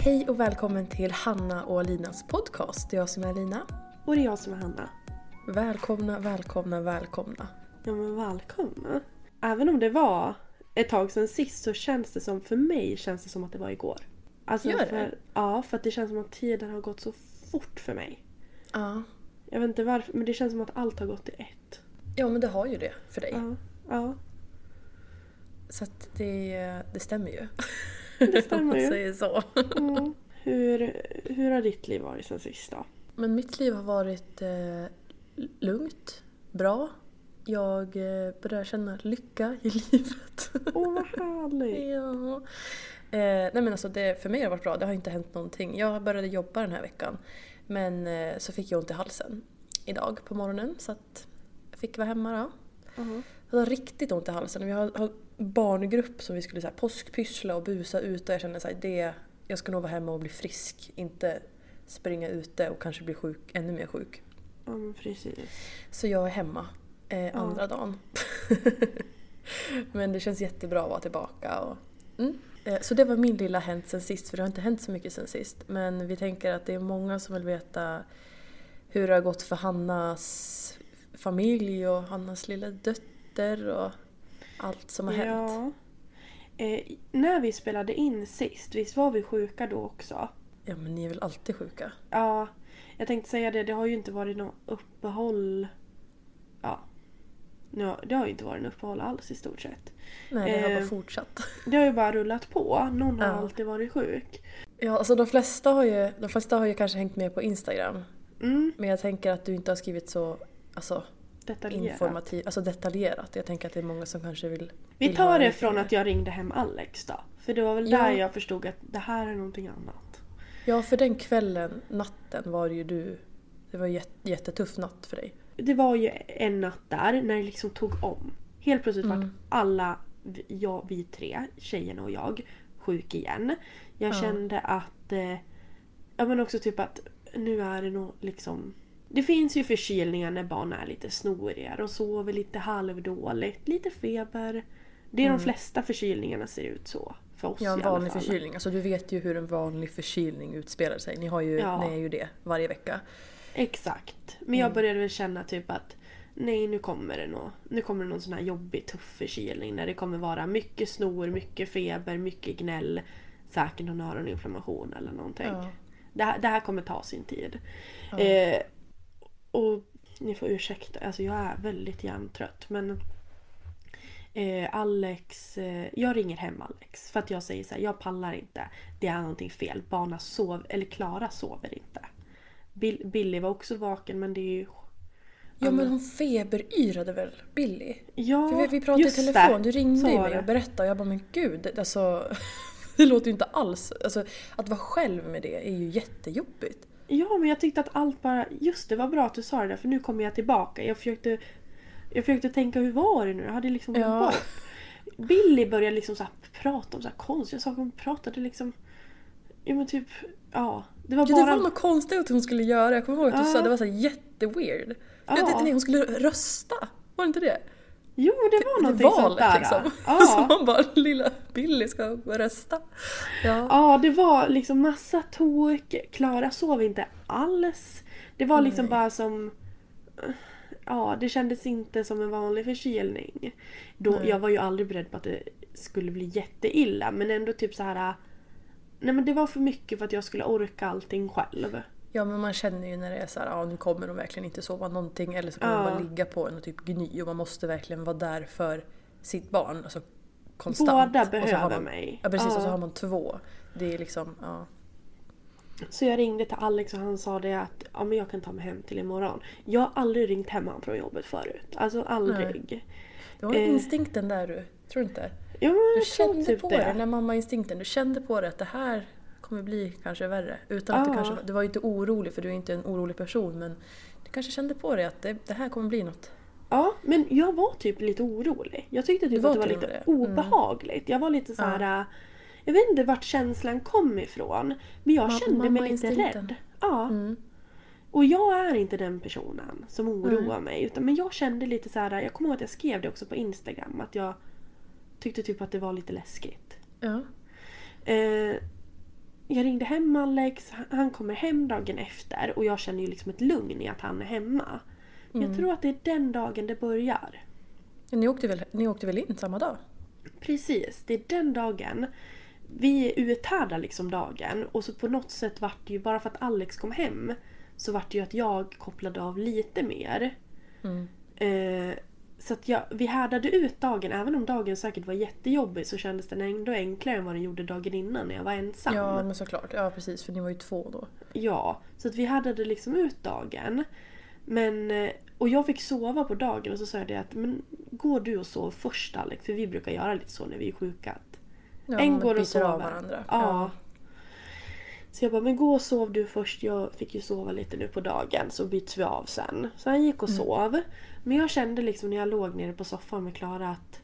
Hej och välkommen till Hanna och Linas podcast. Det är jag som är Lina. Och det är jag som är Hanna. Välkomna, välkomna, välkomna. Ja men välkomna. Även om det var ett tag sedan sist så känns det som, för mig känns det som att det var igår. Alltså Gör det? För, ja, för att det känns som att tiden har gått så fort för mig. Ja. Jag vet inte varför, men det känns som att allt har gått i ett. ja, men det har ju det för dig. Ja, ja. Så att det, det stämmer ju. Det stämmer man säger så. Mm. Hur, hur har ditt liv varit sen sist då? Men mitt liv har varit eh, lugnt, bra. Jag eh, börjar känna lycka i livet. Åh vad härligt! ja. Eh, nej men alltså det, för mig har det varit bra, det har inte hänt någonting. Jag började jobba den här veckan. Men eh, så fick jag ont i halsen idag på morgonen så att jag fick vara hemma då. Mhm. Jag har riktigt ont i halsen. Vi har, har barngrupp som vi skulle så här, påskpyssla och busa ute och jag kände att det, jag ska nog vara hemma och bli frisk. Inte springa ute och kanske bli sjuk, ännu mer sjuk. Ja men precis. Så jag är hemma eh, andra dagen. Men det känns jättebra att vara tillbaka. Och, mm. eh, så det var min lilla hänt sen sist, för det har inte hänt så mycket sen sist. Men vi tänker att det är många som vill veta hur det har gått för Hannas familj och Hannas lilla dotter och allt som har hänt. Ja. Eh, när vi spelade in sist, visst var vi sjuka då också? Ja men ni är väl alltid sjuka? Ja, jag tänkte säga det. Det har ju inte varit något uppehåll. Ja. Det har ju inte varit något uppehåll alls i stort sett. Nej, det har bara Eh. fortsatt. Det har ju bara rullat på. Någon har Ja. alltid varit sjuk. Ja, alltså de flesta har ju, de flesta har ju kanske hängt med på Instagram. Mm, Men jag tänker att du inte har skrivit så alltså, detaljerat. informativt, alltså detaljerat. Jag tänker att det är många som kanske vill Vi vill tar det från att jag ringde hem Alex då. För det var väl Ja. där jag förstod att det här är någonting annat. Ja, för den kvällen, natten var ju du... Det var en jätte, jättetuff natt för dig. Det var ju en natt där när det liksom tog om. Helt plötsligt Mm. vart alla, jag, vi tre, tjejerna och jag, sjuk igen. Jag Ja. kände att, eh, ja men också typ att nu är det nog liksom det finns ju förkylningar när barn är lite snoriga och sover lite halvdåligt, lite feber. Det är de flesta förkylningarna ser ut så. För oss Mm. Ja, en vanlig förkylning. Alltså du vet ju hur en vanlig förkylning utspelar sig. Ni, har ju, Ja. ni är ju det varje vecka. Exakt. Men Mm. jag började väl känna typ att nej nu kommer det nå, nu kommer det någon sån här jobbig tuff förkylning när det kommer vara mycket snor, mycket feber, mycket gnäll. Säkert någon öroninflammation eller någonting. Ja. Det, här, det här kommer ta sin tid. Ja. Eh, och ni får ursäkta, alltså jag är väldigt hjärntrött men eh, Alex, eh, jag ringer hem Alex för att jag säger så här, jag pallar inte. Det är någonting fel. Barna sov, eller Klara sover inte. Bill, Billy var också vaken men det är ju... Ja men hon feberyrade väl Billy? Ja, För vi, vi pratade i telefon, du ringde ju mig och berättade och jag bara men gud, alltså det låter ju inte alls... Alltså, att vara själv med det är ju jättejobbigt. Ja, men jag tyckte att allt bara... Just det, var bra att du sa det där för nu kommer jag tillbaka. Jag försökte, jag försökte tänka hur var det nu? Jag hade liksom Ja. bort. Billy började liksom så prata om så här konstiga saker. Hon pratade liksom... Ja men typ... Ja. Det var Ja, bara... det var något konstigt att hon skulle göra. Jag kommer ihåg att du Ja. sa det var så jätteweird. Ja. Ja. det, nej, hon skulle rösta. Var det inte det? Jo, det var någonting sånt där. liksom. Så Ja. man bara, lilla Billy ska rösta. Ja. ja, det var liksom massa tok. Klara sov inte alls. Det var liksom Nej. bara som... Ja, det kändes inte som en vanlig förkylning. Då, Nej. jag var ju aldrig beredd på att det skulle bli jätteilla men ändå typ så här. Nej men det var för mycket för att jag skulle orka allting själv. Ja men man känner ju när det är så här, ja nu kommer de verkligen inte sova någonting eller så kommer de Ja. bara ligga på en och typ gny och man måste verkligen vara där för sitt barn. Alltså konstant. Båda behöver man, mig. Ja precis och så Ja. har man två. Det är liksom, ja. Så jag ringde till Alex och han sa det att ja, men jag kan ta mig hem till imorgon. Jag har aldrig ringt hem han från jobbet förut. Alltså aldrig. Du har Eh. instinkten där du, tror du inte? Ja, men Du jag tror kände typ på det, den där mamma-instinkten. Du kände på det att det här kommer bli kanske värre. Utan att du Ja. kanske, du var ju inte orolig för du är inte en orolig person men du kanske kände på det att det, det här kommer bli något. Ja, men jag var typ lite orolig. Jag tyckte typ var att det var lite det. Mm. obehagligt. Jag var lite så här. äh, Jag vet inte vart känslan kom ifrån. Men jag Ma- kände mig lite rädd. Ja. Mm. Och jag är inte den personen som oroar mig. Utan, men jag kände lite så här. Jag kommer ihåg att jag skrev det också på Instagram. Att jag tyckte typ att det var lite läskigt. Ja. Eh, jag ringde hem Alex, han kommer hem dagen efter och jag känner ju liksom ett lugn i att han är hemma. Mm. Jag tror att det är den dagen det börjar. Ni, åkte väl, ni åkte väl in samma dag? Precis, det är den dagen. Vi uthärdar liksom dagen och så på något sätt vart det ju, bara för att Alex kom hem, så vart det ju att jag kopplade av lite mer. Mm. Eh, så att jag, vi härdade ut dagen, även om dagen säkert var jättejobbig så kändes den ändå enklare än vad den gjorde dagen innan när jag var ensam. Ja men såklart, ja precis för ni var ju två då. Ja, så att vi härdade liksom ut dagen. Men, eh, och jag fick sova på dagen och så sa jag det att men går du och sov först Alex? För vi brukar göra lite så när vi är sjuka. Att Ja, en går och sover. av varandra. Ja. Så jag bara, men gå och sov du först. Jag fick ju sova lite nu på dagen så byts vi av sen. Så han gick och Mm. Men jag kände liksom när jag låg nere på soffan med Klara att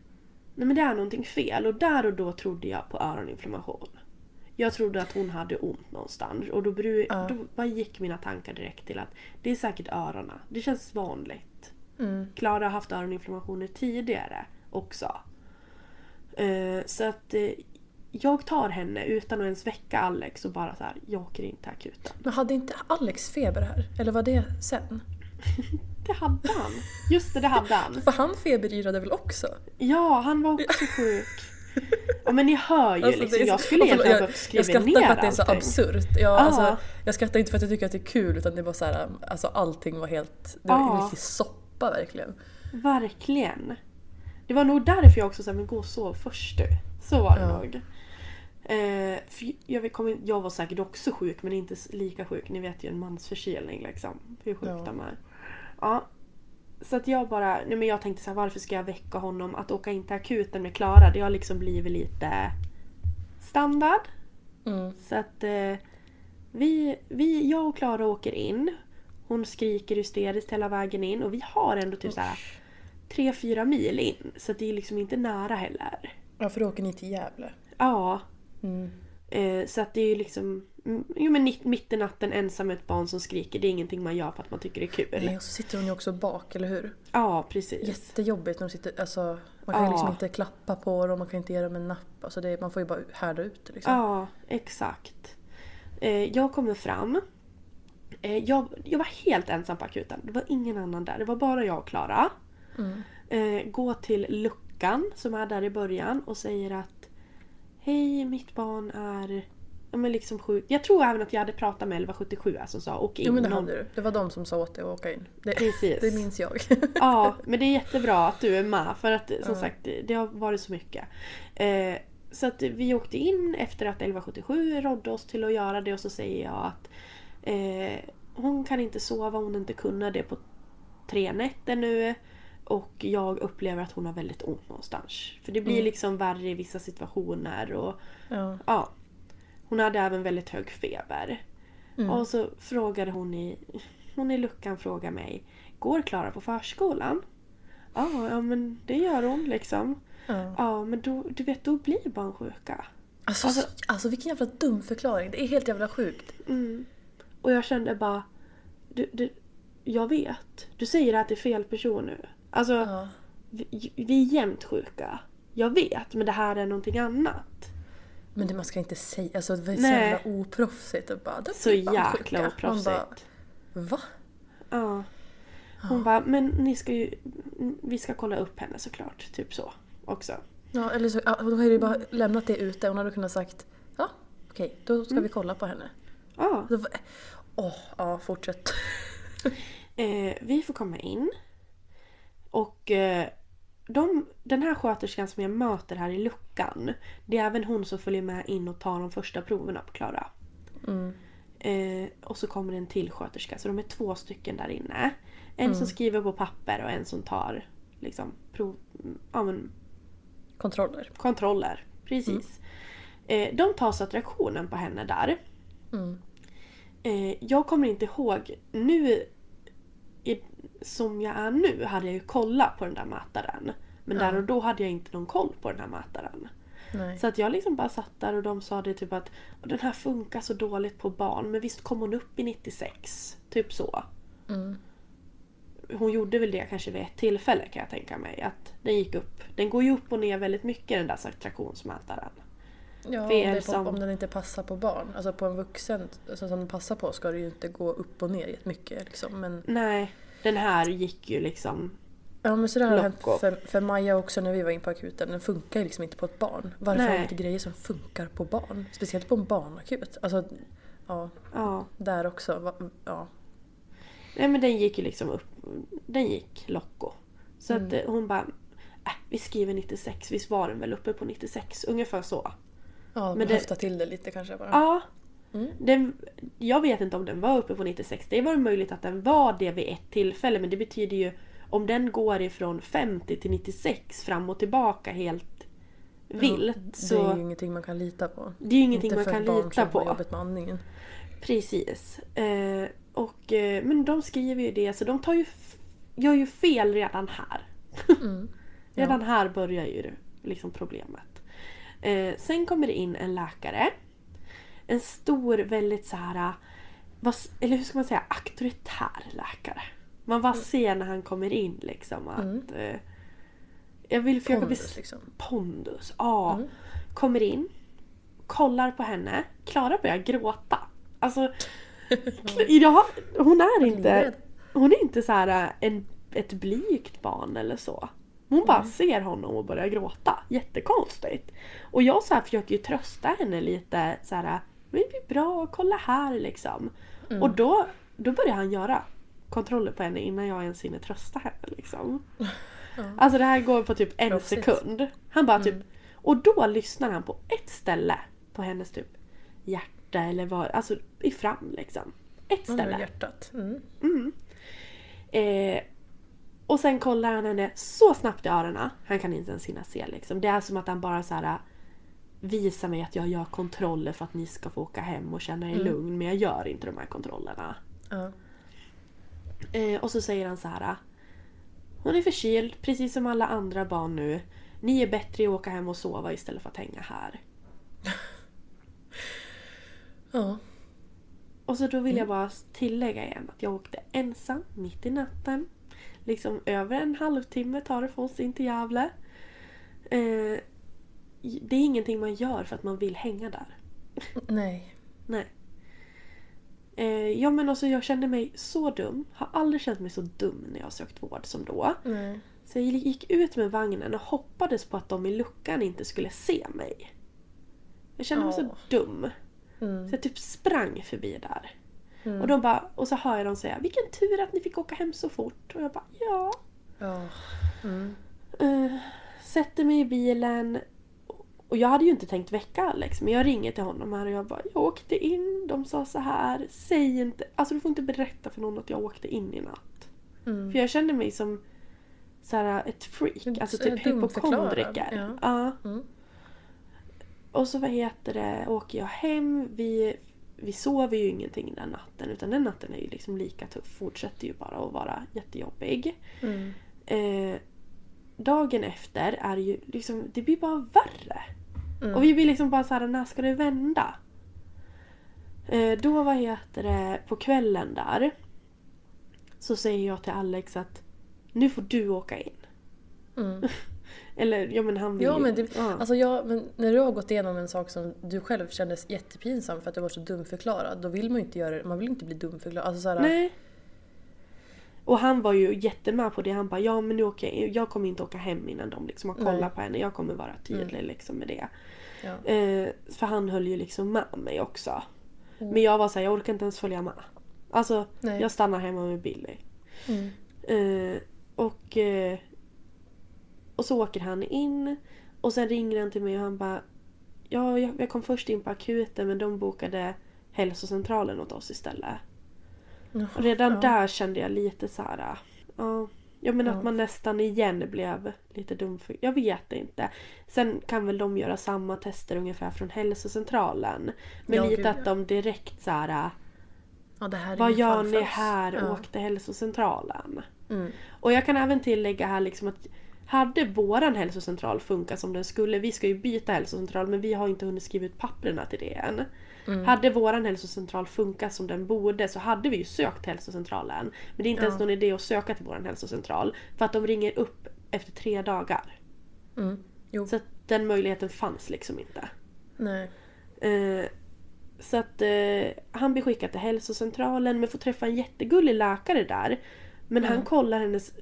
nej men det är någonting fel. Och där och då trodde jag på öroninflammation. Jag trodde att hon hade ont någonstans. Och då, bru- Ja. då bara gick mina tankar direkt till att det är säkert öronen. Det känns vanligt. Mm. Klara har haft öroninflammationer tidigare också. Eh, så att eh, jag tar henne utan att ens väcka Alex och bara så här, jag åker in till akuten. Men hade inte Alex feber här? Eller var det sen? Det hade han. Just det, det hade han. För han feberyrade väl också? Ja, han var också sjuk. Ja men ni hör ju Alltså, liksom, så- jag skulle egentligen förlåt, behövt jag, skriva jag ner skrattar för att det är så allting. absurt. Ja, Ja. alltså, jag skrattar inte för att jag tycker att det är kul utan det var så här, alltså allting var helt, det var Ja. en riktig soppa verkligen. Verkligen. Det var nog därför jag också sa men gå och sov först du. Så var det Ja. nog. Eh, jag, kommer- jag var säkert också sjuk men inte lika sjuk. Ni vet ju en mansförkylning liksom. Hur sjukt Ja. de är. Ja. Så att jag bara, nej men jag tänkte så här, varför ska jag väcka honom? Att åka in till akuten med Klara det har liksom blivit lite standard. Mm. Så att eh, vi, vi, jag och Klara åker in. Hon skriker hysteriskt hela vägen in och vi har ändå typ så här 3-4 mil in. Så att det är liksom inte nära heller. Ja, för då åker ni till Gävle. Ja. Mm. Eh, så att det är ju liksom... Jo men mitt i natten ensam med ett barn som skriker. Det är ingenting man gör för att man tycker det är kul. Nej, och så sitter hon ju också bak, eller hur? Ja precis. Jättejobbigt när de sitter, alltså man kan Ja. liksom inte klappa på dem, man kan inte ge dem en napp. Alltså det, man får ju bara härda ut liksom. Ja, exakt. Eh, jag kommer fram. Eh, jag, jag var helt ensam på akuten. Det var ingen annan där. Det var bara jag och Klara. Mm. Eh, gå till luckan som är där i början och säger att Hej, mitt barn är ja, men liksom sjuk. Jag tror även att jag hade pratat med 1177 som sa åk in. Jo men det hade du. Det var de som sa åt dig att åka in. Det, Precis. det minns jag. Ja, men det är jättebra att du är med för att som Ja. sagt det- det har varit så mycket. Eh, så att vi åkte in efter att 1177 rådde oss till att göra det och så säger jag att eh, hon kan inte sova, hon har inte kunnat det på tre nätter nu. Och jag upplever att hon har väldigt ont någonstans. För det blir Mm. liksom värre i vissa situationer och ja. ja. Hon hade även väldigt hög feber. Och så frågade hon i, hon i luckan frågade mig Går Klara på förskolan? Ja, ja men det gör hon liksom. Ja. Ja men då, du vet då blir barn sjuka. Alltså, Alltså- alltså, vilken jävla dum förklaring. Det är helt jävla sjukt. Och jag kände bara, du, du, jag vet. Du säger att det är fel person nu. Alltså, vi, vi är jämt sjuka. Jag vet, men det här är någonting annat. Men det man ska inte säga, alltså det var så jävla oproffsigt och bara... "Då Så jäkla sjuka." Man oproffsigt. bara, Va? Ja. Hon bara, men ni ska ju, vi ska kolla upp henne såklart. Typ så också. Ja, eller så, ja, då har ju bara lämnat det ute. Hon hade kunnat sagt ja, okej, då ska vi kolla på henne. Ja. Åh, ja, fortsätt. Eh, vi får komma in. Och eh, de, den här sköterskan som jag möter här i luckan. Det är även hon som följer med in och tar de första proverna på Klara. Eh, och så kommer en till sköterska. Så de är två stycken där inne. En som skriver på papper och en som tar liksom, prov, ja, men, Kontroller. kontroller. Precis. Eh, de tar saturationen på henne där. Eh, jag kommer inte ihåg. Nu i, som jag är nu hade jag ju kollat på den där mätaren. Men där och då hade jag inte någon koll på den här mätaren. Nej. Så att jag liksom bara satt där och de sa det typ att den här funkar så dåligt på barn men visst kom hon upp i 96. Typ så. Hon gjorde väl det kanske vid ett tillfälle kan jag tänka mig. Att den gick upp. Den går ju upp och ner väldigt mycket den där saturationmätaren. Ja, om, För är på, som- om den inte passar på barn. Alltså på en vuxen alltså, som den passar på ska det ju inte gå upp och ner jättemycket. Liksom. Men, Nej, den här gick ju liksom... ja, men så det har hänt för, för Maja också när vi var in på akuten. Den funkar ju liksom inte på ett barn. Varför har Nej. de inte grejer som funkar på barn? Speciellt på en barnakut. Alltså, ja, Ja. där också. Ja. Nej men den gick ju liksom upp. Den gick Locko. Så att eh, hon bara... Äh, vi skriver 96, visst var den väl uppe på 96? Ungefär så. Ja, Men det- höfta till det lite kanske bara. Ja. Den, jag vet inte om den var uppe på 96. Det var möjligt att den var det vid ett tillfälle men det betyder ju om den går ifrån 50 till 96 fram och tillbaka helt vilt Det så... är ju ingenting man kan lita på. Det är ju ingenting Inte man kan barn lita på. jobbet med andningen. Precis. Eh, och, eh, men de skriver ju det så de tar ju, gör ju fel redan här. redan här börjar ju liksom problemet. Eh, sen kommer det in en läkare. En stor, väldigt så här, vad, eller hur ska man säga, auktoritär läkare. Man bara ser när han kommer in liksom att... Eh, jag vill försöka Pondus, liksom. Pondus, ja. Kommer in, kollar på henne. Klara börjar gråta. Alltså, ja, hon är inte... Hon är inte så här en, ett blygt barn eller så. Hon bara ser honom och börjar gråta. Jättekonstigt. Och jag så här försöker ju trösta henne lite så här. Men det blir bra, kolla här liksom. Och då, då börjar han göra kontroller på henne innan jag ens hinner trösta henne liksom. Alltså det här går på typ en Proffsigt. sekund. Han bara typ... Och då lyssnar han på ett ställe på hennes typ hjärta eller vad, alltså i fram liksom. Ett ställe. hjärtat. Mm. Eh, och sen kollar han henne så snabbt i öronen. Han kan inte ens hinna se liksom. Det är som att han bara så här visar mig att jag gör kontroller för att ni ska få åka hem och känna er lugn. Men jag gör inte de här kontrollerna. Ja. Eh, och så säger han så här. Hon är förkyld, precis som alla andra barn nu. Ni är bättre i att åka hem och sova istället för att hänga här. ja. Och så då vill jag bara tillägga igen att jag åkte ensam mitt i natten. Liksom över en halvtimme tar det för oss in till Gävle. Eh, det är ingenting man gör för att man vill hänga där. Nej. Nej. Eh, ja men alltså jag kände mig så dum. Har aldrig känt mig så dum när jag sökt vård som då. Nej. Så jag gick ut med vagnen och hoppades på att de i luckan inte skulle se mig. Jag kände mig så dum. Mm. Så jag typ sprang förbi där. Och, de bara, och så hör jag dem säga Vilken tur att ni fick åka hem så fort. Och jag bara ja. Ja. Eh, sätter mig i bilen. Och jag hade ju inte tänkt väcka Alex. Men jag ringer till honom här och jag bara Jag åkte in. De sa så här. Säg inte. Alltså du får inte berätta för någon att jag åkte in i natt. För jag kände mig som så här, ett freak. En- Alltså typ hypokondriker. ja. Ja. Och så vad heter det, åker jag hem. Vi vi sover ju ingenting den natten utan den natten är ju liksom lika tuff. Fortsätter ju bara att vara jättejobbig. Mm. Eh, dagen efter är ju liksom, det blir bara värre. Mm. Och vi blir liksom bara såhär, när ska det vända? Eh, då, vad heter det, på kvällen där. Så säger jag till Alex att nu får du åka in. Mm. Eller ja men han vill Ja, men, det, ja. alltså jag, men när du har gått igenom en sak som du själv kändes jättepinsam för att du var så dumförklarad, då vill man ju inte göra det. Man vill inte bli dumförklarad. Alltså, såhär, Nej. Och han var ju jättemed på det. Han bara ja men nu åker jag, jag kommer inte åka hem innan de liksom har kollat Nej. på henne. Jag kommer vara tydlig liksom med det. Ja. Eh, för han höll ju liksom med mig också. Mm. Men jag var såhär, jag orkar inte ens följa med. Alltså Nej. jag stannar hemma med Billy. Mm. Eh, och, eh, och så åker han in. Och sen ringer han till mig och han bara Ja, jag, jag kom först in på akuten men de bokade hälsocentralen åt oss istället. Jaha, Och redan ja. där kände jag lite så här. äh, Ja, ja men att man nästan igen blev lite dum för, Jag vet inte. Sen kan väl de göra samma tester ungefär från hälsocentralen. Men Ja, lite gud, att ja. de direkt så här. äh, Ja, det här är Vad gör ni farfars. här? Ja. Åkte hälsocentralen. Mm. Och jag kan även tillägga här liksom att hade våran hälsocentral funkat som den skulle, vi ska ju byta hälsocentral men vi har inte hunnit skriva ut papperna till det än. Mm. Hade våran hälsocentral funkat som den borde så hade vi ju sökt hälsocentralen. Men det är inte Ja. ens någon idé att söka till våran hälsocentral för att de ringer upp efter tre dagar. Mm. Så att den möjligheten fanns liksom inte. Nej. Eh, så att eh, han blir skickad till hälsocentralen men får träffa en jättegullig läkare där. Men han kollar hennes...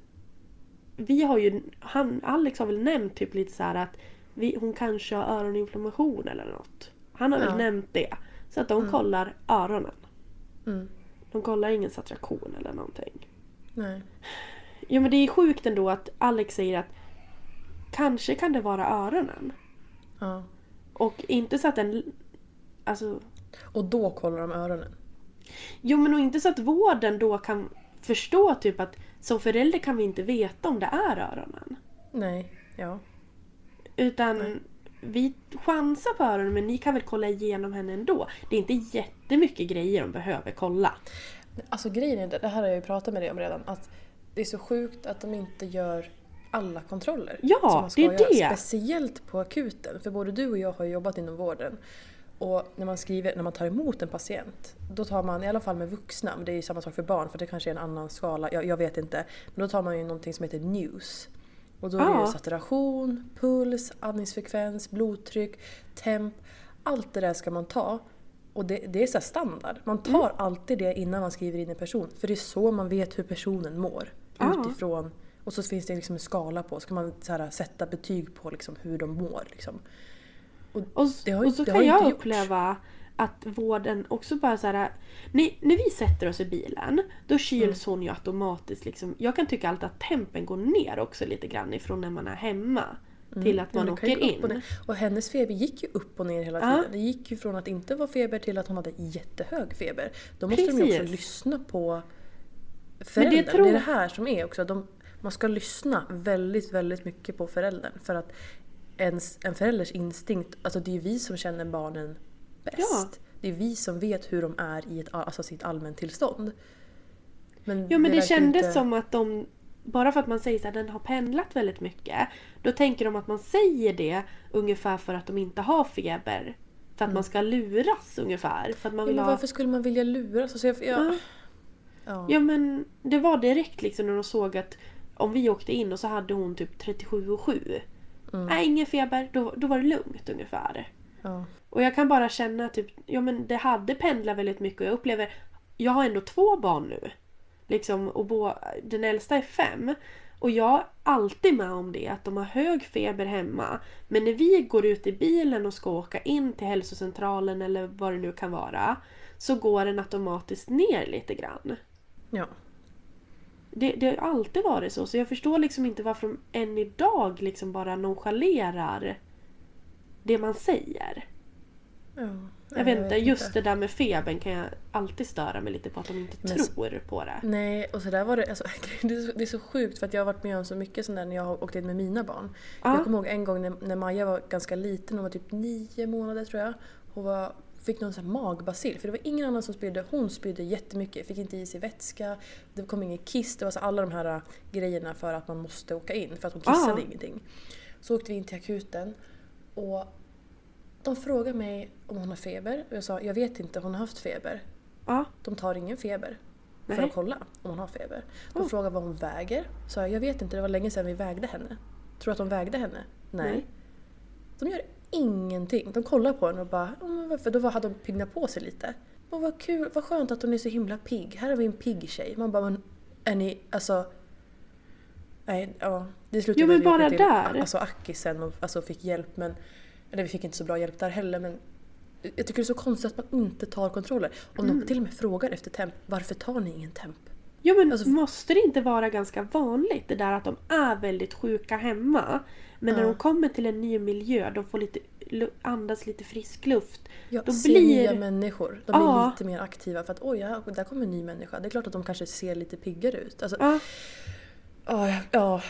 Vi har ju... Han, Alex har väl nämnt typ lite så här att vi, hon kanske har öroninflammation eller något. Han har Ja. väl nämnt det. Så att de kollar öronen. Mm. De kollar ingen saturation eller någonting. Nej. Jo men det är sjukt ändå att Alex säger att kanske kan det vara öronen. Ja. Och inte så att den... Alltså Och då kollar de öronen. Jo men och inte så att vården då kan förstå typ att som förälder kan vi inte veta om det är öronen. Nej. Ja. Utan vi chansar på öronen men ni kan väl kolla igenom henne ändå. Det är inte jättemycket grejer de behöver kolla. Alltså grejen är, det här har jag ju pratat med dig om redan, att det är så sjukt att de inte gör alla kontroller. Ja, som man ska det är göra. det. Speciellt på akuten, för både du och jag har jobbat inom vården. Och när man, skriver, när man tar emot en patient, då tar man, i alla fall med vuxna, men det är ju samma sak för barn för det kanske är en annan skala, jag, jag vet inte. Men då tar man ju någonting som heter NEWS. Och då är det Ja. saturation, puls, andningsfrekvens, blodtryck, temp. Allt det där ska man ta. Och det, det är så standard. Man tar Mm. alltid det innan man skriver in en person. För det är så man vet hur personen mår. Ja. Utifrån. Och så finns det liksom en skala på. Så kan man så här, sätta betyg på liksom hur de mår. Liksom. Och Och, det har ju- och så kan jag inte gjorts. Att vården också bara så här. När, när vi sätter oss i bilen då kyls Mm. hon ju automatiskt. Liksom, jag kan tycka alltid att tempen går ner också lite grann ifrån när man är hemma. Till att man Mm. Ja, det åker och in. ner. Och hennes feber gick ju upp och ner hela Ja. tiden. Det gick ju från att inte vara feber till att hon hade jättehög feber. Då måste de ju också Precis. lyssna på föräldern. det Det, tror- är det här som är också. De, man ska lyssna väldigt, väldigt mycket på föräldern. För att ens, en förälders instinkt, alltså det är ju vi som känner barnen bäst. Ja. Det är vi som vet hur de är i ett, alltså sitt allmäntillstånd. Men Ja men det, verkar kändes inte- som att de, bara för att man säger att den har pendlat väldigt mycket, då tänker de att man säger det ungefär för att de inte har feber. För att man ska luras ungefär. För att man Ja, vill men ha... varför skulle man vilja luras? Alltså jag, jag, Ja. ja. Ja men det var direkt liksom när de såg att om vi åkte in och så hade hon typ 37 och 7. Nej ingen feber, då, då var det lugnt ungefär. Ja. Och jag kan bara känna typ, ja men det hade pendlat väldigt mycket och jag upplever, jag har ändå två barn nu. Liksom, och bo, den äldsta är fem. Och jag är alltid med om det, att de har hög feber hemma. Men när vi går ut i bilen och ska åka in till hälsocentralen eller vad det nu kan vara. Så går den automatiskt ner lite grann. ja. Det, det har alltid varit så, så jag förstår liksom inte varför de än idag liksom bara nonchalerar det man säger. Ja. Jag vet inte, just det där med febern kan jag alltid störa mig lite på att de inte Men- tror på det. Nej, och så där var det. Alltså, det, är så, det är så sjukt för att jag har varit med om så mycket sånt där när jag har åkt in med mina barn. Ja. Jag kommer ihåg en gång när, när Maja var ganska liten, hon var typ nio månader tror jag. Hon var fick någon sån här magbacill för det var ingen annan som spydde. Hon spydde jättemycket, fick inte i sig vätska, det kom ingen kiss. Det var så alla de här äh, grejerna för att man måste åka in för att hon kissade Ah. ingenting. Så åkte vi in till akuten och de frågade mig om hon har feber och jag sa jag vet inte, hon har haft feber. Ja. De tar ingen feber för Nej. att kolla om hon har feber. De Oh. frågar vad hon väger. Så jag, jag vet inte, det var länge sedan vi vägde henne. Tror du att de vägde henne? Nej. Nej. De gör ingenting. De kollar på henne och bara "Ja, men varför? Då hade de piggnat på sig lite. Och vad kul, vad skönt att hon är så himla pigg. Här har vi en pigg tjej. Man bara, men är ni, alltså... Nej, ja. Det slutade Jo, men bara till, där. Alltså Aki sen och alltså, fick hjälp men... Eller vi fick inte så bra hjälp där heller men... Jag tycker det är så konstigt att man inte tar kontroller. Om Mm. de till och med frågar efter temp, varför tar ni ingen temp? Jo men Alltså- måste det inte vara ganska vanligt det där att de är väldigt sjuka hemma men när Ja. de kommer till en ny miljö, de får lite, andas lite frisk luft. Ja, Då se blir- nya människor. De blir Ja. lite mer aktiva för att oj, ja, där kommer en ny människa. Det är klart att de kanske ser lite piggare ut. Alltså, Ja, ja, ja,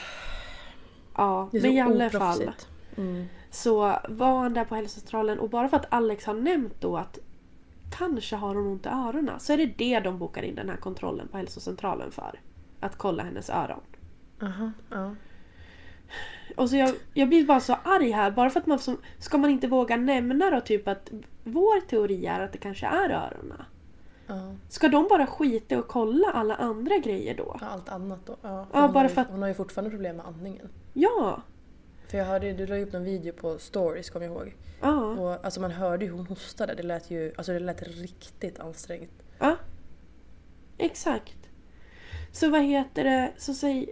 ja det är men i alla fall. Mm. Så var han där på hälsocentralen och bara för att Alex har nämnt då att kanske har hon ont i öronen så är det det de bokar in den här kontrollen på hälsocentralen för. Att kolla hennes öron. Aha, ja. Och så jag, jag blir bara så arg här bara för att man som, ska man inte våga nämna då typ att vår teori är att det kanske är öronen. Ja. Ska de bara skita och kolla alla andra grejer då? Ja, allt annat då. Ja, Ja, bara har ju, för att- hon har ju fortfarande problem med andningen. Ja! För jag hörde du la upp någon video på stories kommer jag ihåg. Ja. Och alltså man hörde ju hon hostade. Det lät ju alltså det lät riktigt ansträngt. ja. Exakt. Så vad heter det, så säg,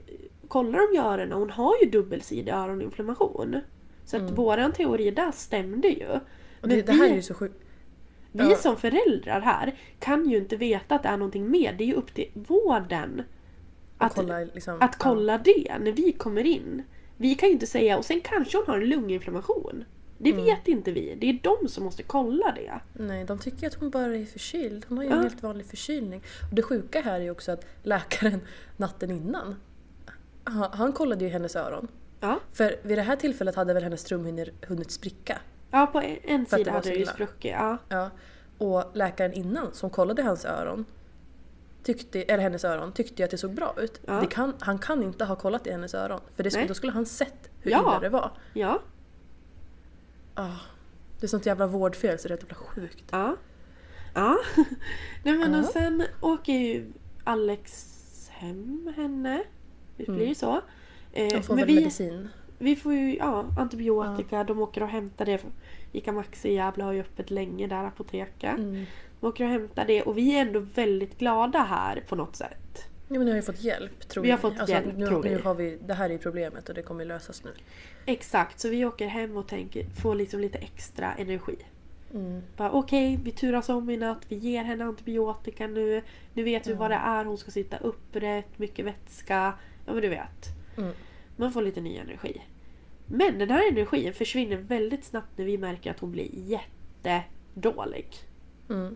kollar de ju öronen, hon har ju dubbelsidig öroninflammation. Så att våran teori där stämde ju. Och Men det, det här vi- är ju så sjukt. Vi Ja. som föräldrar här kan ju inte veta att det är någonting mer. Det är ju upp till vården Att kolla, liksom, att kolla det när vi kommer in. Vi kan ju inte säga och sen kanske hon har en lunginflammation. Det Mm. vet inte vi. Det är de som måste kolla det. Nej, de tycker att hon bara är förkyld. Hon har ju Ja. en helt vanlig förkylning. Och det sjuka här är ju också att läkaren natten innan, han, kollade ju hennes öron. Ja, För vid det här tillfället hade väl hennes trumhinnor hunnit spricka. ja på en, en sida hade det ju spruckit. Ja. Ja. Och läkaren innan som kollade hans öron, tyckte, eller hennes öron, tyckte ju att det såg bra ut. Ja. Kan, han kan inte ha kollat i hennes öron. För det Nej. då skulle han sett hur Ja. illa det var. Ja. Ah, det är sånt jävla vårdfel så det är helt jävla sjukt. Ja. Ja. Nej men Ja. och sen åker ju Alex hem henne. Det blir ju så. Eh, Mm. De får men väl vi, medicin. vi får ju ja, antibiotika, de åker och hämtar det. Ica Maxi i Gävle har ju öppet länge där, apoteket. Mm. De åker och hämtar det och vi är ändå väldigt glada här på något sätt. Ja, men ni har ju fått hjälp tror Vi har vi. fått alltså, hjälp, nu, tror vi. Nu har vi. Det här är problemet och det kommer lösas nu. Exakt, så vi åker hem och tänker, får liksom lite extra energi. Mm. Okej, vi turas om i natt, vi ger henne antibiotika nu. Nu vet vi vad det är, hon ska sitta upprätt, mycket vätska. Ja men du vet. Mm. Man får lite ny energi. Men den här energin försvinner väldigt snabbt när vi märker att hon blir jättedålig. Mm.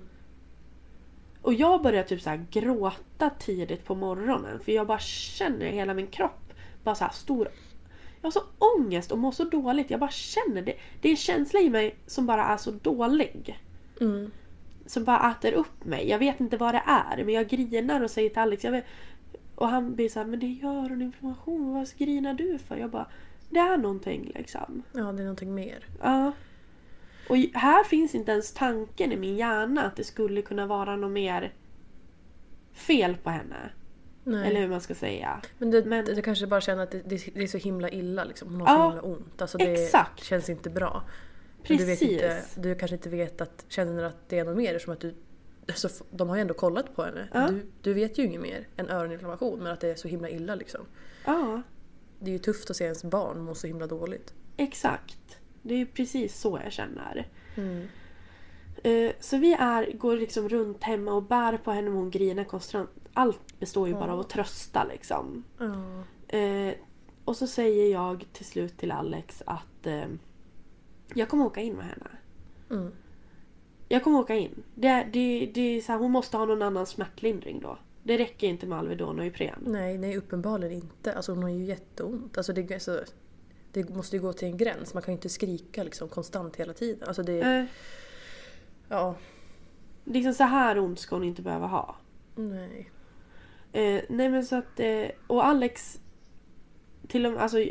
Och jag börjar typ så här gråta tidigt på morgonen för jag bara känner hela min kropp bara så här stor... Jag har så ångest och mår så dåligt. Jag bara känner det. Det är en känsla i mig som bara är så dålig. Mm. Som bara äter upp mig. Jag vet inte vad det är men jag grinar och säger till Alex jag vet, och han blir så här, men det är öroninflammation. Vad grinar du för? Jag bara, det är någonting liksom. Ja, det är någonting mer. Ja. Och här finns inte ens tanken i min hjärna att det skulle kunna vara något mer fel på henne. Nej. Eller hur man ska säga. Men, det, Men- kanske bara känner att det, det, är så himla illa liksom. Hon har Ja, så himla ont. Alltså det exakt. känns inte bra. Men Du, Precis. inte, du kanske inte vet att, känner att det är något mer som att du Alltså, de har ju ändå kollat på henne. Ja. Du, du vet ju inget mer än öroninflammation men att det är så himla illa liksom. Ja, Det är ju tufft att se ens barn må så himla dåligt. exakt. Det är precis så jag känner. Mm. Eh, Så vi är, går liksom runt hemma och bär på henne och hon grinar konstant. Allt består ju bara av att trösta liksom. Eh, och så säger jag till slut till Alex att eh, jag kommer åka in med henne. Mm. Jag kommer åka in. Det, det, det är så här, hon måste ha någon annan smärtlindring då. Det räcker inte med Alvedon och Ipren. Nej, nej uppenbarligen inte. Alltså hon har ju jätteont. Alltså det, alltså, det måste ju gå till en gräns. Man kan ju inte skrika liksom konstant hela tiden. Alltså det, Eh, Ja. Liksom så här ont ska hon inte behöva ha. Nej. Eh, nej men så att, eh, och Alex, till och med, alltså,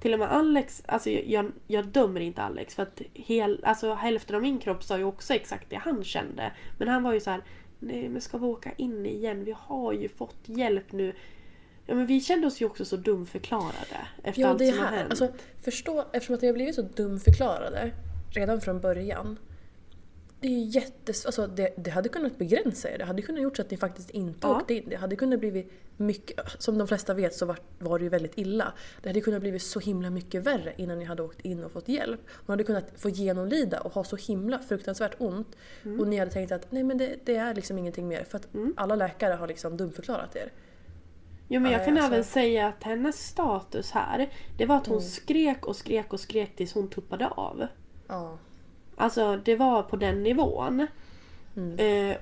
till och med Alex, alltså jag, jag dömer inte Alex för att hel, alltså, hälften av min kropp sa ju också exakt det han kände. Men han var ju så här, nej men ska vi åka in igen? Vi har ju fått hjälp nu. Ja men vi kände oss ju också så dumförklarade efter Ja, allt det som har här. hänt. Alltså, förstå, eftersom att vi har blivit så dumförklarade redan från början. Det är ju jättes... Alltså det, det hade kunnat begränsa er. Det hade kunnat gjort så att ni faktiskt inte Ja. åkte in. Det hade kunnat blivit mycket... Som de flesta vet så var, var det ju väldigt illa. Det hade kunnat blivit så himla mycket värre innan ni hade åkt in och fått hjälp. Hon hade kunnat få genomlida och ha så himla fruktansvärt ont. Mm. Och ni hade tänkt att nej men det, det är liksom ingenting mer. För att alla läkare har liksom dumförklarat er. Jo men jag Ja, kan alltså- även säga att hennes status här, det var att Mm. hon skrek och skrek och skrek tills hon tuppade av. Ja. Alltså det var på den nivån. Mm. Eh,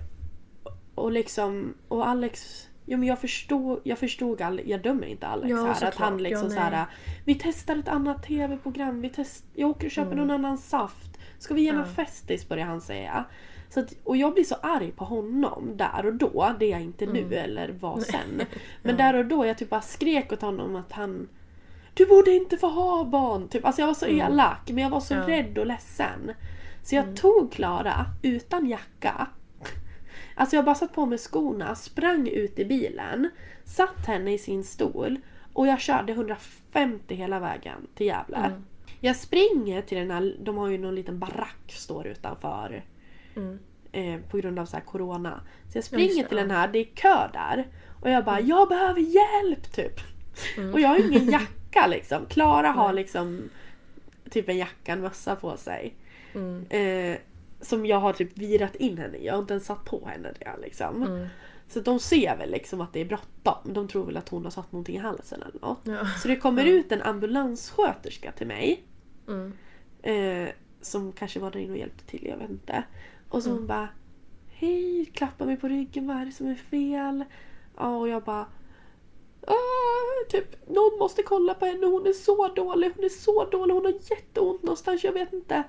och liksom, och Alex, jo men jag förstod, jag förstod Alex, jag dömer inte Alex Ja, här. Att såklart. han liksom Ja, så nej. här, vi testar ett annat tv-program, vi test, jag åker och köper någon annan saft. Ska vi ge Mm. Ja. festis börjar han säga. Så att, och jag blir så arg på honom där och då, det är jag inte nu Mm. eller var sen. Men där och då, jag typ bara skrek åt honom att han du borde inte få ha barn! Typ. Alltså jag var så elak men jag var så Ja. rädd och ledsen. Så jag tog Klara utan jacka. Alltså jag bara satt på mig skorna, sprang ut i bilen, satt henne i sin stol och jag körde 150 hela vägen till Gävle. Jag springer till den här, de har ju någon liten barack står utanför. Eh, på grund av så här corona. Så jag springer det, till ja. den här, det är kö där. Och jag bara, jag behöver hjälp typ. Och jag har ingen jacka liksom. Klara har liksom typ en jacka, en mössa på sig. Eh, som jag har typ virat in henne i. Jag har inte ens satt på henne det liksom. Så de ser väl liksom att det är bråttom. De tror väl att hon har satt någonting i halsen eller något. Ja. Så det kommer ut en ambulanssköterska till mig. Mm. Eh, som kanske var där inne och hjälpte till, jag vet inte. Och så Mm. hon bara Hej, klappar mig på ryggen, vad är det som är fel? Ja, och jag bara "Ah, Typ, någon måste kolla på henne, hon är så dålig, hon är så dålig, hon har jätteont någonstans, jag vet inte.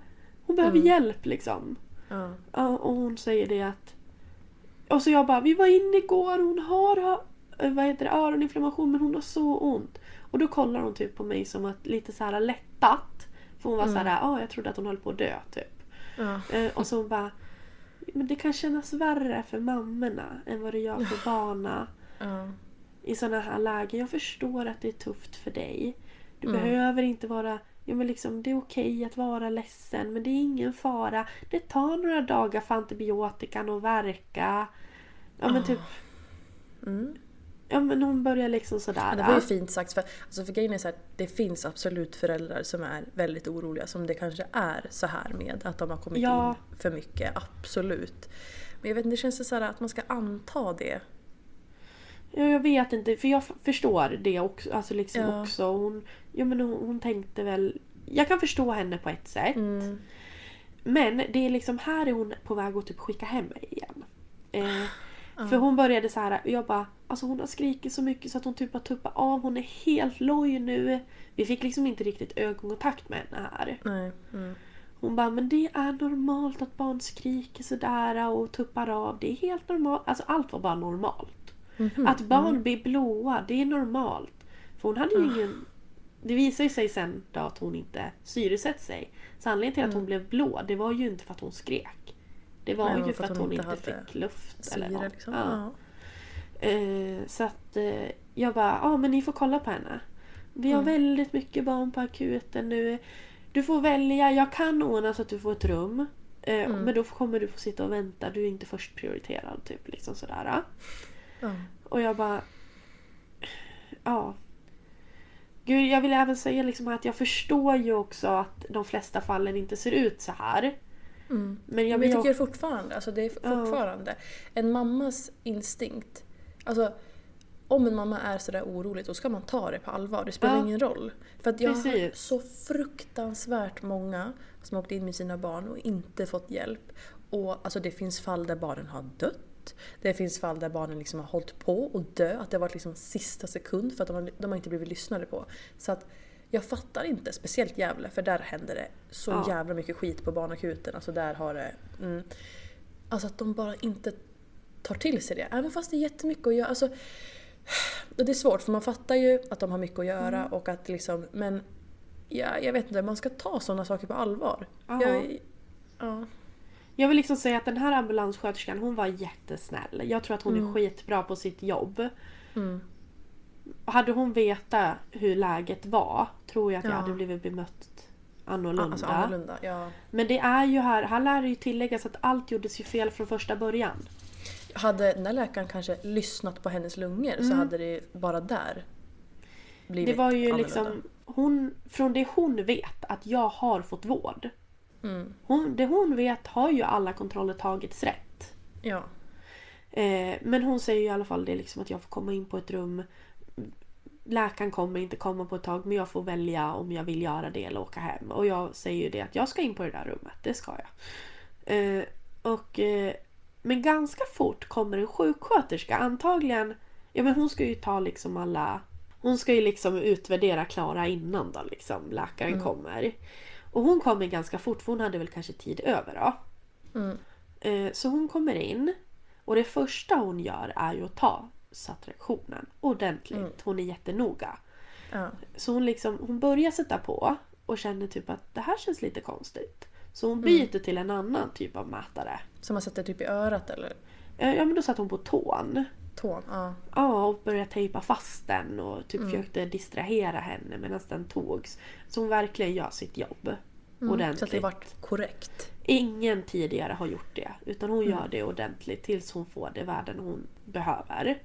Hon behöver Mm. hjälp liksom. Ja. Ja, och hon säger det att... Och så jag bara, vi var inne igår, hon har vad heter det, öroninflammation men hon har så ont. Och då kollar hon typ på mig som att lite så här lättat. För hon var så här, ja jag trodde att hon höll på att dö typ. Eh, och så hon bara, men det kan kännas värre för mammorna än vad det gör för barna Ja. i sådana här lägen. Jag förstår att det är tufft för dig. Du Mm. behöver inte vara... Ja, men liksom, det är okej att vara ledsen men det är ingen fara. Det tar några dagar för antibiotikan att verka. Ja men typ... Mm. Ja men hon börjar liksom sådär. Det var ju fint sagt. För, alltså för grejen är så här, det finns absolut föräldrar som är väldigt oroliga som det kanske är så här med. Att de har kommit Ja. in för mycket. Absolut. Men jag vet inte, det känns så här att man ska anta det. Ja, jag vet inte, för jag förstår det också. Alltså liksom Ja. också. Hon, ja, men hon, hon tänkte väl... Jag kan förstå henne på ett sätt. Mm. Men det är liksom här är hon på väg att typ skicka hem mig igen. Eh, För hon började så här, jag bara, alltså hon har skrikit så mycket så att hon typ har tuppat av, hon är helt loj nu. Vi fick liksom inte riktigt ögonkontakt med henne här. Nej. Mm. Hon bara, men det är normalt att barn skriker sådär och tuppar av. Det är helt normalt. Alltså allt var bara normalt. Att barn blir blåa, det är normalt. För hon hade ju ingen... Det visade ju sig sen då att hon inte syresatt sig. Så anledningen till att hon blev blå, det var ju inte för att hon skrek. Det var Nej, ju för att hon, inte fick luft. eller Syre något. liksom. Ja. Eh, så att eh, jag bara, ja men ni får kolla på henne. Vi har väldigt mycket barn på akuten nu. Du får välja, jag kan ordna så att du får ett rum. Eh, Men då kommer du få sitta och vänta, du är inte först prioriterad. Typ liksom sådär. Ja. Och jag bara... Ja. Gud, jag vill även säga liksom att jag förstår ju också att de flesta fallen inte ser ut så här. Mm. Men jag, Jag, vill tycker ju- fortfarande, alltså det är Ja. fortfarande en mammas instinkt. Alltså om en mamma är sådär orolig då ska man ta det på allvar. Det spelar Ja. ingen roll. För att jag har Precis. så fruktansvärt många som har åkt in med sina barn och inte fått hjälp. Och alltså det finns fall där barnen har dött. Det finns fall där barnen liksom har hållit på att dö. Att det har varit liksom sista sekund för att de har, de har inte blivit lyssnade på. Så att Jag fattar inte, speciellt Gävle för där händer det så Ja. jävla mycket skit på barnakuten. Alltså där har det... Mm, alltså att de bara inte tar till sig det. Även fast det är jättemycket att göra. Alltså, och det är svårt för man fattar ju att de har mycket att göra Mm. och att liksom... Men ja, jag vet inte, man ska ta sådana saker på allvar. Ja. Jag, ja. Jag vill liksom säga att den här ambulanssköterskan hon var jättesnäll. Jag tror att hon Mm. är skitbra på sitt jobb. Hade hon vetat hur läget var tror jag att jag Ja. hade blivit bemött annorlunda. Alltså annorlunda. Ja. Men det är ju här, här lär det ju tilläggas att allt gjordes ju fel från första början. Hade den där läkaren kanske lyssnat på hennes lungor så hade det bara där blivit Mm. Det var ju annorlunda. liksom, hon, från det hon vet att jag har fått vård. Mm. Hon, det hon vet har ju alla kontroller tagits rätt. Ja. Eh, men hon säger ju i alla fall det liksom att jag får komma in på ett rum. Läkaren kommer inte komma på ett tag men jag får välja om jag vill göra det eller åka hem. Och jag säger ju det att jag ska in på det där rummet, det ska jag. Eh, och, eh, men ganska fort kommer en sjuksköterska, antagligen, ja men hon ska ju ta liksom alla hon ska ju liksom utvärdera Klara innan då liksom läkaren kommer. Och hon kommer ganska fort för hon hade väl kanske tid över då. Eh, Så hon kommer in och det första hon gör är ju att ta satraktionen ordentligt. Hon är jättenoga. Ja. Så hon, liksom, hon börjar sätta på och känner typ att det här känns lite konstigt. Så hon byter till en annan typ av mätare. Som man sätter typ i örat eller Ja men då satt hon på tån. tån. Ja. Ja och började tejpa fast den och typ försökte distrahera henne medan den togs. Så hon verkligen gör sitt jobb. Ordentligt. Så att det vart korrekt. Ingen tidigare har gjort det. Utan hon gör det ordentligt tills hon får det värden hon behöver.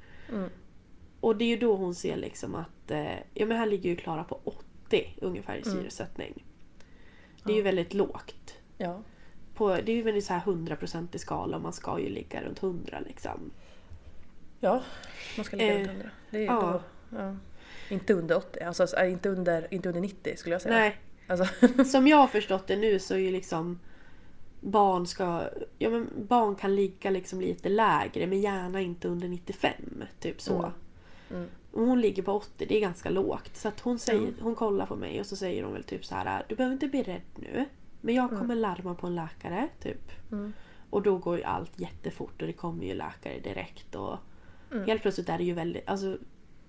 Och det är ju då hon ser liksom att eh, ja, men här ligger ju Klara på 80 ungefär i syresättning. Det är ju väldigt lågt. Ja. På, det är ju väldigt så här 100% i skala och man ska ju ligga runt 100 liksom. Ja, man ska ligga Eh, runt 100. Det är ja. då, ja. Inte under 80, alltså inte under, inte under 90 skulle jag säga. Nej, Alltså, som jag har förstått det nu så är ju liksom barn ska, ja men barn kan ligga liksom lite lägre men gärna inte under 95. Typ så. Och hon ligger på 80, det är ganska lågt. Så att hon, säger, hon kollar på mig och så säger hon väl typ så här: Du behöver inte bli rädd nu. Men jag kommer larma på en läkare. Typ. Och då går ju allt jättefort och det kommer ju läkare direkt. Och Helt plötsligt är det ju väldigt, alltså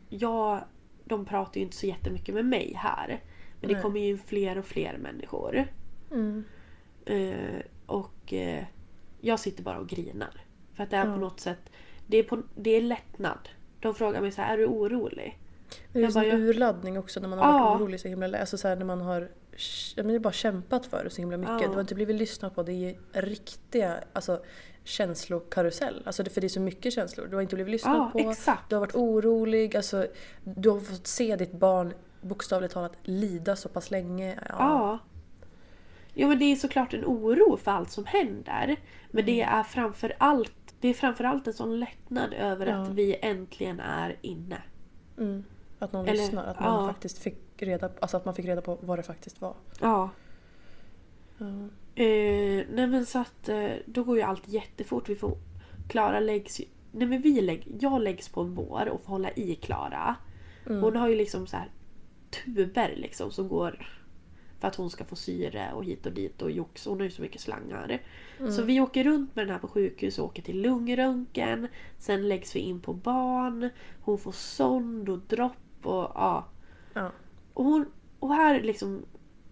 jag, de pratar ju inte så jättemycket med mig här. Men det kommer ju fler och fler människor. Eh, och eh, jag sitter bara och grinar. För att det är på något sätt, det är, på, det är lättnad. De frågar mig så här, är du orolig? det är Jag bara, en jag- urladdning också när man har varit orolig så himla. Alltså så här, när man har ja, men det är bara kämpat för det så himla mycket. Ja. Du har inte blivit lyssnat på. Det är riktiga alltså, känslokarusell. Alltså för det är så mycket känslor. Du har inte blivit lyssnad Ja, på. exakt. Du har varit orolig. Alltså, du har fått se ditt barn bokstavligt talat lida så pass länge. Ja. Ja. Jo men det är såklart en oro för allt som händer. Men det Mm. är framför allt det är framförallt en sån lättnad över Ja. att vi äntligen är inne. Mm. Att någon Eller- lyssnar. Att man ja. faktiskt fick reda, alltså att man fick reda på vad det faktiskt var. Ja. Ja. Eh, nej men så att eh, då går ju allt jättefort. Vi får, Klara läggs Nej men vi lägg, jag läggs på en bår och får hålla i Klara. Hon har ju liksom så här tuber liksom som går för att hon ska få syre och hit och dit och jox. Hon har ju så mycket slangar. Så vi åker runt med den här på sjukhus och åker till lungröntgen. Sen läggs vi in på barn. Hon får sond och dropp och ja. Ja. Och, hon, och här liksom,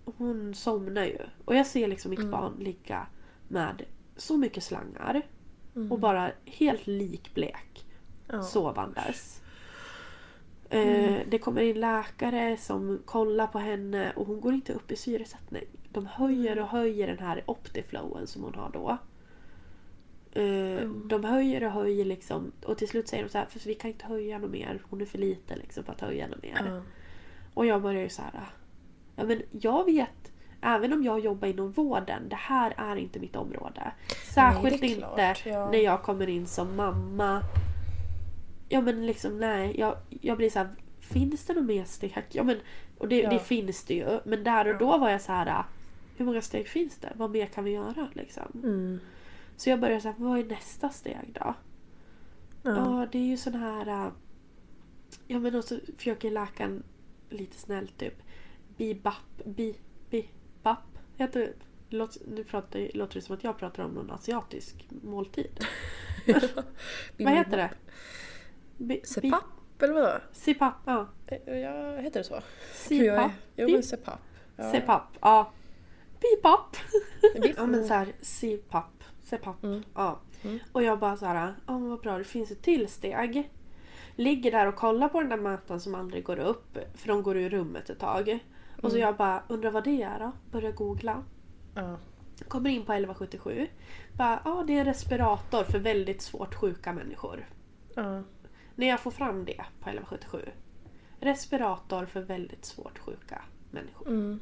hon somnar ju. Och jag ser liksom mitt barn ligga med så mycket slangar. Och bara helt likblek. Ja. Sovandes. Eh, det kommer in läkare som kollar på henne och hon går inte upp i syresättning. De höjer och höjer den här optiflowen som hon har då. Eh, De höjer och höjer liksom och till slut säger de så här för vi kan inte höja något mer. Hon är för liten liksom för att höja något mer. Ja. Och jag börjar ju så här. Ja men jag vet, även om jag jobbar inom vården, det här är inte mitt område. Särskilt det är inte klart, ja. när jag kommer in som mamma. Ja men liksom nej, jag, jag blir så här. Finns det något mer steg? Ja men, och det, Ja. det finns det ju. Men där och då var jag så här. Hur många steg finns det? Vad mer kan vi göra liksom? Mm. Så jag börjar säga, vad är nästa steg då? Ja. Ja, det är ju sån här... äh, Ja men och så försöker läkaren lite snällt typ. bibap, bi, bibap. Heter, nu pratar, låter det som att jag pratar om någon asiatisk måltid. Vad heter det? Sepap eller vadå? Sipap, ja. Eh, Ja, heter det så? Sipap. Jo men sepap. Ja. Sepap, ja. Bibap. Bip. Ja men såhär, sipap. Sepap. Mm. Ja. Och jag bara såhär, ja men vad bra det finns ett till steg. Ligger där och kollar på den där mätaren som aldrig går upp. För de går ur rummet ett tag. Och så jag bara, undrar vad det är då? Börjar googla. Ja. Kommer in på 1177. Bara, ja det är en respirator för väldigt svårt sjuka människor. Ja. När jag får fram det på 1177. Respirator för väldigt svårt sjuka människor. Mm.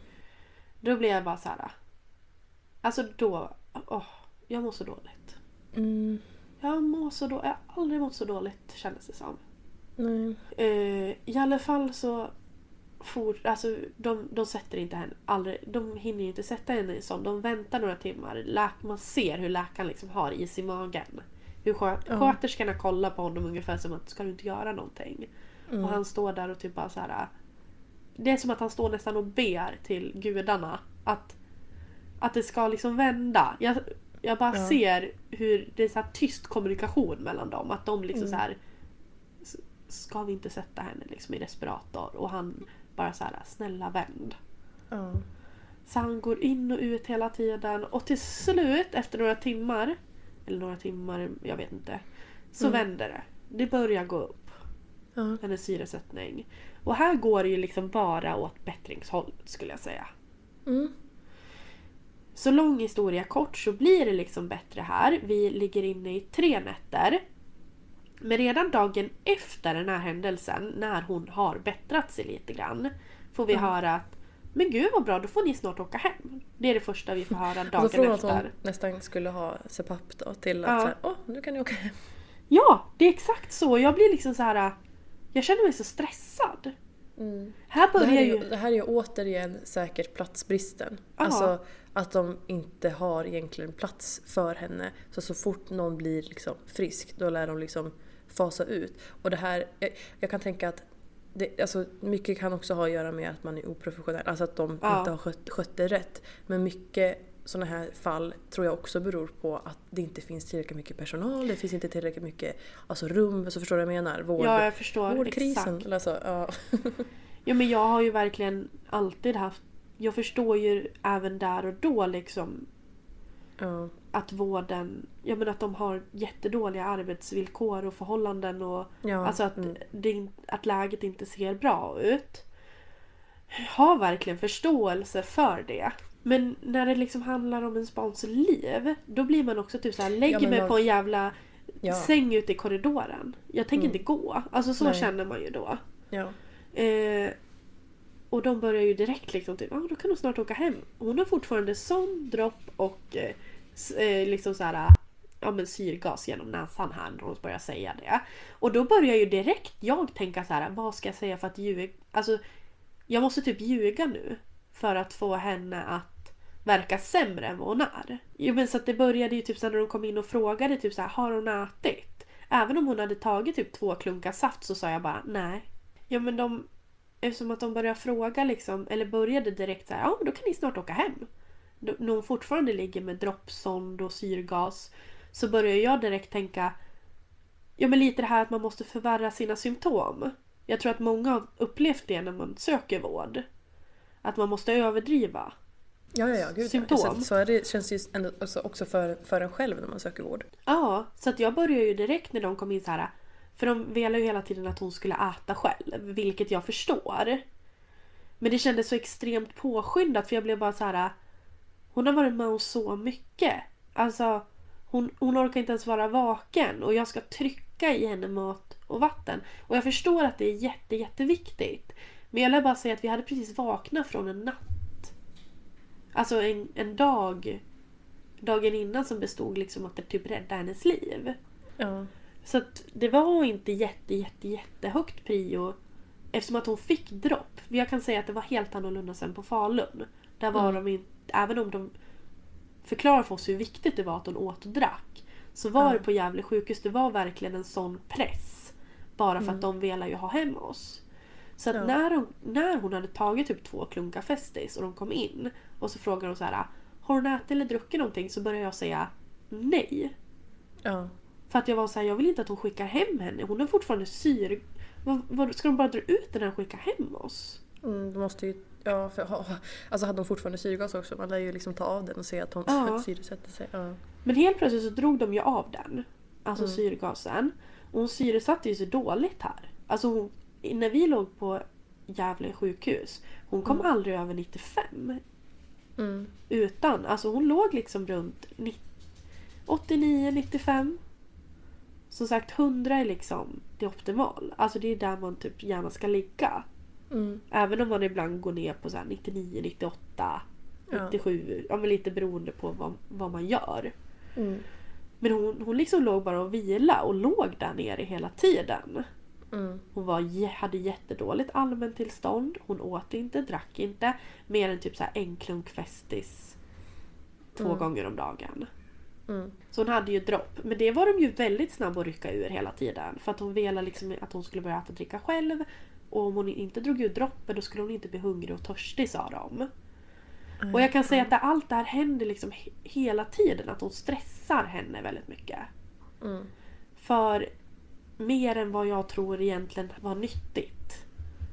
Då blir jag bara så här. Alltså då, åh, jag mår så dåligt. Mm. Jag mår så dåligt, jag har aldrig mått så dåligt kändes det som. Nej. Eh, I alla fall så for, alltså, de, de sätter inte henne, aldrig, de hinner inte sätta henne i sån. De väntar några timmar. Läk, man ser hur läkaren liksom har is i magen. Hur skö, Ja. sköterskorna kollar på honom ungefär som att ska du inte göra någonting? Mm. Och han står där och typ bara så här. Det är som att han står nästan och ber till gudarna att, att det ska liksom vända. Jag, jag bara Ja. ser hur det är så här tyst kommunikation mellan dem. Att de liksom Mm. så här "S- Ska vi inte sätta henne liksom i respirator? Och han bara så här snälla vänd. Ja. Så han går in och ut hela tiden och till slut efter några timmar, eller några timmar, jag vet inte, så Mm. vänder det. Det börjar gå upp, Ja. hennes syresättning. Och här går det ju liksom bara åt bättringshållet skulle jag säga. Mm. Så lång historia kort så blir det liksom bättre här. Vi ligger inne i tre nätter. Men redan dagen efter den här händelsen, när hon har bättrat sig lite grann, får vi höra att men gud vad bra, då får ni snart åka hem. Det är det första vi får höra dagen Alltså från att efter. hon nästan skulle ha sepap då till att Ja. såhär, åh nu kan ni åka hem. Ja, det är exakt så. Jag blir liksom så här. Jag känner mig så stressad. Här Mm. Det här, börjar är ju... det här är återigen säkert platsbristen. Ja. Alltså att de inte har egentligen plats för henne. Så så fort någon blir liksom frisk då lär de liksom fasa ut. Och det här, jag, jag kan tänka att det, alltså mycket kan också ha att göra med att man är oprofessionell. Alltså att de Ja. inte har skött, skött det rätt. Men mycket sådana här fall tror jag också beror på att det inte finns tillräckligt mycket personal. Det finns inte tillräckligt mycket alltså rum. Så förstår du vad jag menar? Vård, Ja, jag förstår. vårdkrisen. Exakt. Alltså, ja. Ja, men jag har ju verkligen alltid haft... Jag förstår ju även där och då liksom ja. Att vården, ja men att de har jättedåliga arbetsvillkor och förhållanden och Ja, alltså att, mm. det, att läget inte ser bra ut. Har verkligen förståelse för det. Men när det liksom handlar om en spans liv, då blir man också typ såhär, lägger men mig man- på en jävla Ja. säng ute i korridoren. Jag tänker Mm. inte gå. Alltså så Nej. känner man ju då. Ja. Eh, och de börjar ju direkt liksom typ, ah, då kan hon snart åka hem. Hon har fortfarande sån dropp och eh, eh, liksom så här, ja men syrgas genom näsan här när hon börjar säga det. Och då börjar ju direkt jag tänka så här, vad ska jag säga för att ljuga? Alltså, jag måste typ ljuga nu för att få henne att verka sämre än vad hon är. Jo men så att det började ju typ sen när de kom in och frågade typ så här, har hon ätit? Även om hon hade tagit typ två klunkar saft så sa jag bara nej. Ja men de, eftersom att de började fråga liksom, eller började direkt så här, ja men då kan ni snart åka hem. När hon fortfarande ligger med droppsond och syrgas så börjar jag direkt tänka, ja men lite det här att man måste förvärra sina symptom. Jag tror att många har upplevt det när man söker vård. Att man måste överdriva. Ja, ja, ja. Gud, ja. Symptom. Så, så är det, känns det ju också, för, för en själv när man söker vård. Ja, så att jag började ju direkt när de kom in så här. För de velade ju hela tiden att hon skulle äta själv, vilket jag förstår. Men det kändes så extremt påskyndat för jag blev bara så här. Hon har varit med om så mycket. Alltså, hon, hon orkar inte ens vara vaken och jag ska trycka i henne mat och vatten. Och jag förstår att det är jätte, jätteviktigt. Men jag lär bara säga att vi hade precis vaknat från en natt. Alltså en, en dag dagen innan som bestod liksom att det typ räddade hennes liv. Ja. Så det var inte jätte, jätte, jättehögt prio eftersom att hon fick dropp. Jag kan säga att det var helt annorlunda sen på Falun. Där var de inte, även om de förklarade för oss hur viktigt det var att hon åt och drack. Så var Ja. det på Gävle sjukhus, det var verkligen en sån press. Bara för att de ville ju ha hem oss. Så att Ja. när, hon, när hon hade tagit typ två klunkar Festis och de kom in och så frågade hon så här Har hon ätit eller druckit någonting? Så började jag säga nej. Ja. För att jag var så här, jag vill inte att hon skickar hem henne. Hon är fortfarande syr... Vad, vad, ska de bara dra ut den och skicka hem oss? Mm, du måste ju... Ja, för, alltså hade hon fortfarande syrgas också, man lär ju liksom ta av den och se att hon Ja. syresätter sig. Ja. Men helt plötsligt så drog de ju av den. Alltså Mm. syrgasen. Och hon syresatte ju så dåligt här. Alltså hon, när vi låg på Gävle sjukhus. Hon kom aldrig över 95. Mm. Utan, alltså hon låg liksom runt 89-95. Som sagt 100 är liksom det optimal. Alltså det är där man typ gärna ska ligga. Mm. Även om man ibland går ner på så här 99, 98, Ja. 97. Ja men lite beroende på vad, vad man gör. Mm. Men hon, hon liksom låg bara och vila och låg där nere hela tiden. Mm. Hon var, hade jättedåligt allmäntillstånd. Hon åt inte, drack inte. Mer än typ så en klunk Festis två gånger om dagen. Mm. Så hon hade ju dropp. Men det var de ju väldigt snabba att rycka ur hela tiden. För att hon ville liksom att hon skulle börja äta och dricka själv. Och om hon inte drog ur droppen då skulle hon inte bli hungrig och törstig sa de. Och jag kan säga att det, allt det här händer liksom he- hela tiden. Att hon stressar henne väldigt mycket. Mm. För mer än vad jag tror egentligen var nyttigt.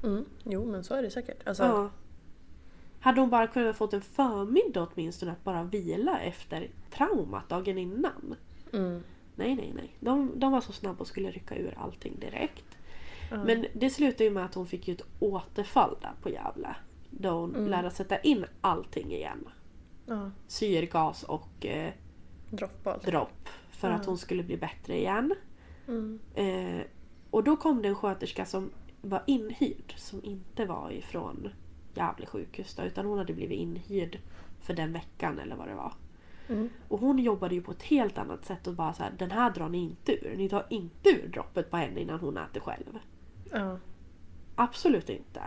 Mm. Jo, men så är det säkert. Alltså, Ja. Hade hon bara kunnat fått en förmiddag åtminstone att bara vila efter traumat dagen innan. Mm. Nej, nej, nej. De, de var så snabba och skulle rycka ur allting direkt. Men det slutade ju med att hon fick ju ett återfall där på Gävle. Då hon Mm. lärde sätta in allting igen. Ja. Syrgas och eh, Droppbal. dropp. För att hon skulle bli bättre igen. Mm. Eh, och då kom det en sköterska som var inhyrd. Som inte var ifrån Gävle sjukhus då, utan hon hade blivit inhyrd för den veckan eller vad det var. Mm. Och hon jobbade ju på ett helt annat sätt och bara så här, den här drar ni inte ur. Ni tar inte ur droppet på henne innan hon äter själv. Ja. Absolut inte.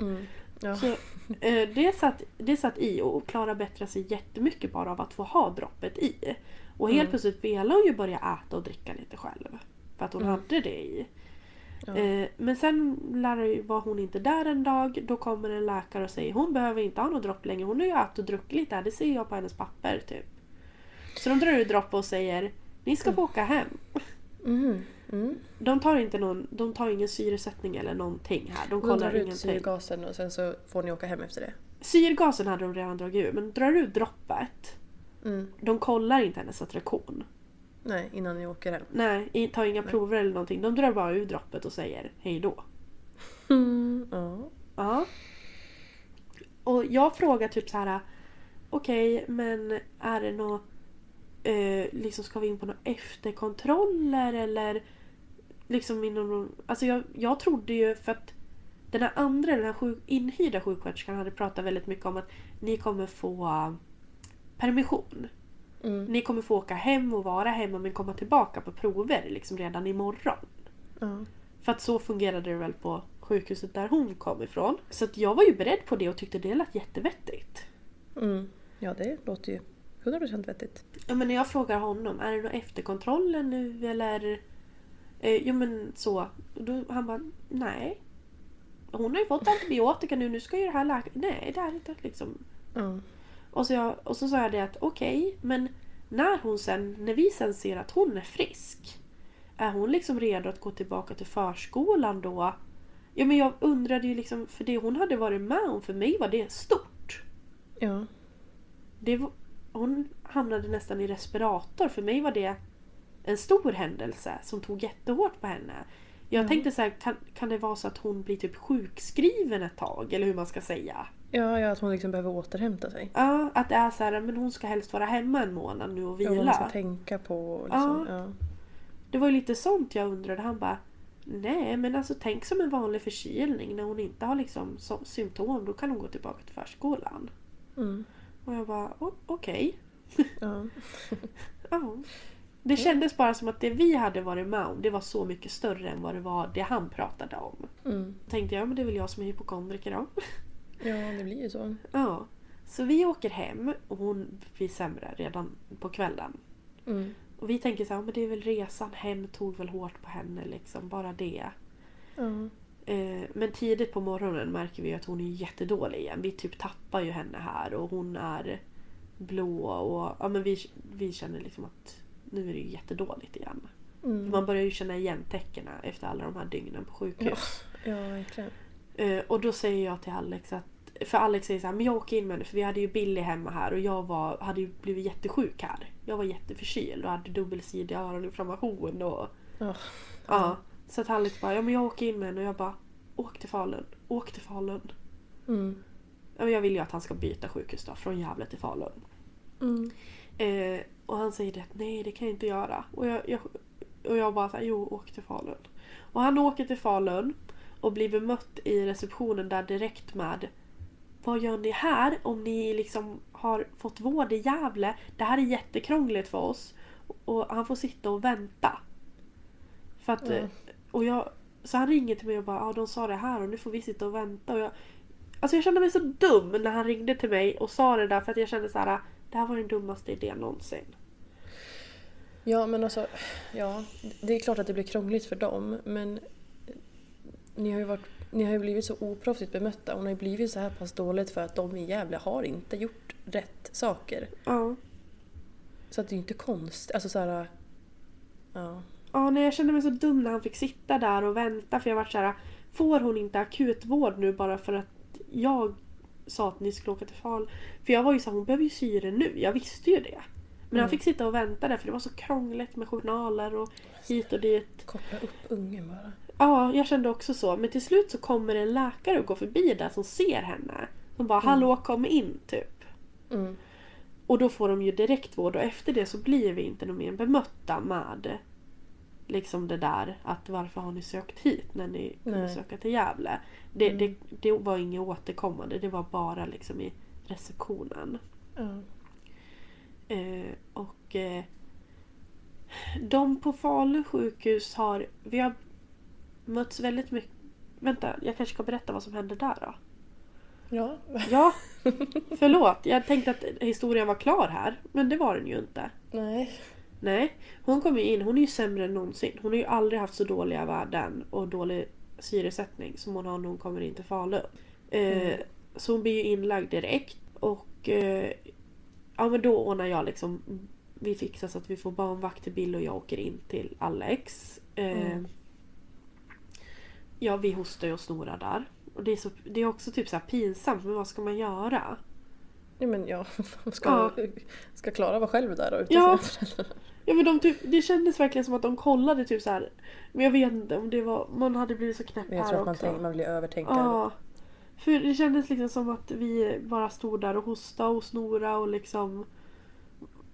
Mm. Ja. Så, eh, det, satt, det satt i och Klara bättrade sig jättemycket bara av att få ha droppet i. Och helt Mm. plötsligt ville hon ju börja äta och dricka lite själv. För att hon Mm. hade det i. Ja. Eh, men sen lär, var hon inte där en dag. Då kommer en läkare och säger hon behöver inte ha något dropp längre. Hon har ju ätit och druckit lite här. Det ser jag på hennes papper typ. Så de drar ur dropp och säger ni ska få åka hem. Mm. Mm. De tar, inte någon, de tar ingen syresättning eller någonting här. De De kollar drar ut ingenting. syrgasen och sen så får ni åka hem efter det. Syrgasen hade de redan dragit ur men drar du droppet. Mm. De kollar inte hennes attraktion. Nej, innan ni åker hem. Nej, tar inga prover eller någonting. De drar bara ur droppet och säger hej då. Mm. Ja. Ja. Och jag frågar typ så här. Okej, men är det något... Eh, liksom ska vi in på några efterkontroller eller... Liksom inom någon, Alltså jag, jag trodde ju för att den här andra, den här sjuk, inhyrda sjuksköterskan hade pratat väldigt mycket om att ni kommer få eh, permission. Mm. Ni kommer få åka hem och vara hemma men komma tillbaka på prover liksom redan imorgon. Ja. För att så fungerade det väl på sjukhuset där hon kom ifrån. Så att jag var ju beredd på det och tyckte det lät jättevettigt. Mm. ja, det låter ju 100% vettigt. Ja, men när jag frågar honom, är det några efterkontroller nu eller? Eh, jo men så. Då, han bara, nej. Hon har ju fått antibiotika nu, nu ska ju det här läka... Nej det är inte liksom. Ja. Och så, jag, och så sa jag det att okej, men när hon sen, när vi sen ser att hon är frisk. Är hon liksom redo att gå tillbaka till förskolan då? Ja men jag undrade ju liksom, för det hon hade varit med om, för mig var det stort. Ja. Det var, hon hamnade nästan i respirator. För mig var det en stor händelse som tog jättehårt på henne. Jag Ja. tänkte så här, kan, kan det vara så att hon blir typ sjukskriven ett tag? Eller hur man ska säga. Ja, ja, att hon liksom behöver återhämta sig. Ja, att det är så här, men hon ska helst vara hemma en månad nu och Ja, vad man vila. ska tänka på. Liksom. Ja. Det var ju lite sånt jag undrade. Han bara Nej men alltså tänk som en vanlig förkylning när hon inte har liksom symptom. Då kan hon gå tillbaka till förskolan. Mm. Och jag bara "O- okej. Ja. Ja. Det kändes bara som att det vi hade varit med om det var så mycket större än vad det var det han pratade om. Mm. Tänkte jag, men det är väl jag som är hypokondriker då. ja, det blir ju så. Ja. Så vi åker hem och hon blir sämre redan på kvällen. Mm. Och vi tänker så här, men det är väl resan hem tog väl hårt på henne liksom, bara det. Eh, men tidigt på morgonen märker vi att hon är jättedålig igen. Vi typ tappar ju henne här och hon är blå och ja, men vi, vi känner liksom att nu är det ju jättedåligt igen. Mm. Man börjar ju känna igen tecknen efter alla de här dygnen på sjukhus. Ja, verkligen. Eh, och då säger jag till Alex att för Alex säger så här, men jag åker in med henne för vi hade ju Billy hemma här och jag var, hade ju blivit jättesjuk här. Jag var jätteförkyld och hade dubbelsidig öroninflammation och Ja. ja. Så att Alex bara, ja men jag åker in med henne och jag bara, åk till Falun, åk till Falun. Mm. Ja, men jag vill ju att han ska byta sjukhus då, från Gävle till Falun. Mm. Eh, och han säger det att nej det kan jag inte göra. Och jag, jag, och jag bara såhär, jo åk till Falun. Och han åker till Falun och blir bemött i receptionen där direkt med Vad gör ni här om ni liksom har fått vård i Gävle? Det här är jättekrångligt för oss. Och han får sitta och vänta. För att, Mm. och jag, så han ringer till mig och bara ja de sa det här och nu får vi sitta och vänta. Och jag, alltså jag kände mig så dum när han ringde till mig och sa det där för att jag kände så här det här var den dummaste idén någonsin. Ja, men alltså, ja, det är klart att det blir krångligt för dem, men ni har ju, varit, ni har ju blivit så oproffsigt bemötta. Hon har ju blivit så här pass dåligt för att de i Gävle har inte gjort rätt saker. Ja. Så att det är ju inte konstigt. Alltså så här, ja. Ja, nej, jag kände mig så dum när han fick sitta där och vänta för jag var så här Får hon inte akutvård nu bara för att jag sa att ni skulle åka till Fal? För jag var ju så här, hon behöver ju syre nu. Jag visste ju det. Men han fick sitta och vänta där för det var så krångligt med journaler och hit och dit. Koppla upp ungen bara. Ja, jag kände också så. Men till slut så kommer en läkare och går förbi där som ser henne. Som bara “Hallå, kom in” typ. Mm. Och då får de ju direkt vård och efter det så blir vi inte mer bemötta med liksom det där att varför har ni sökt hit när ni kunde Nej. söka till Gävle. Det, det, det var inget återkommande, det var bara liksom i receptionen. Ja. Eh, och eh, de på Falu sjukhus har, vi har mötts väldigt mycket. Vänta, jag kanske ska berätta vad som hände där då. Ja. Ja, förlåt. Jag tänkte att historien var klar här, men det var den ju inte. Nej. Nej, hon kom ju in, hon är ju sämre än någonsin. Hon har ju aldrig haft så dåliga värden och dålig syresättning som hon har när hon kommer in till Falun. Eh, Så hon blir ju inlagd direkt och eh, ja men då ordnar jag liksom vi fixar så att vi får barnvakt till Bill och jag åker in till Alex. Eh, Ja, vi hostar ju och snorar där. Och det är, så, det är också typ så pinsamt, men vad ska man göra? Ja men ja, ska, Ja. ska Klara vara själv där då utan Ja. sina föräldrar? Ja men de typ, det kändes verkligen som att de kollade typ så här. Men jag vet inte om det var, man hade blivit så knäpp Men jag här tror att man, tänker, man blir övertänkare. Ja. För det kändes liksom som att vi bara stod där och hostade och snora och liksom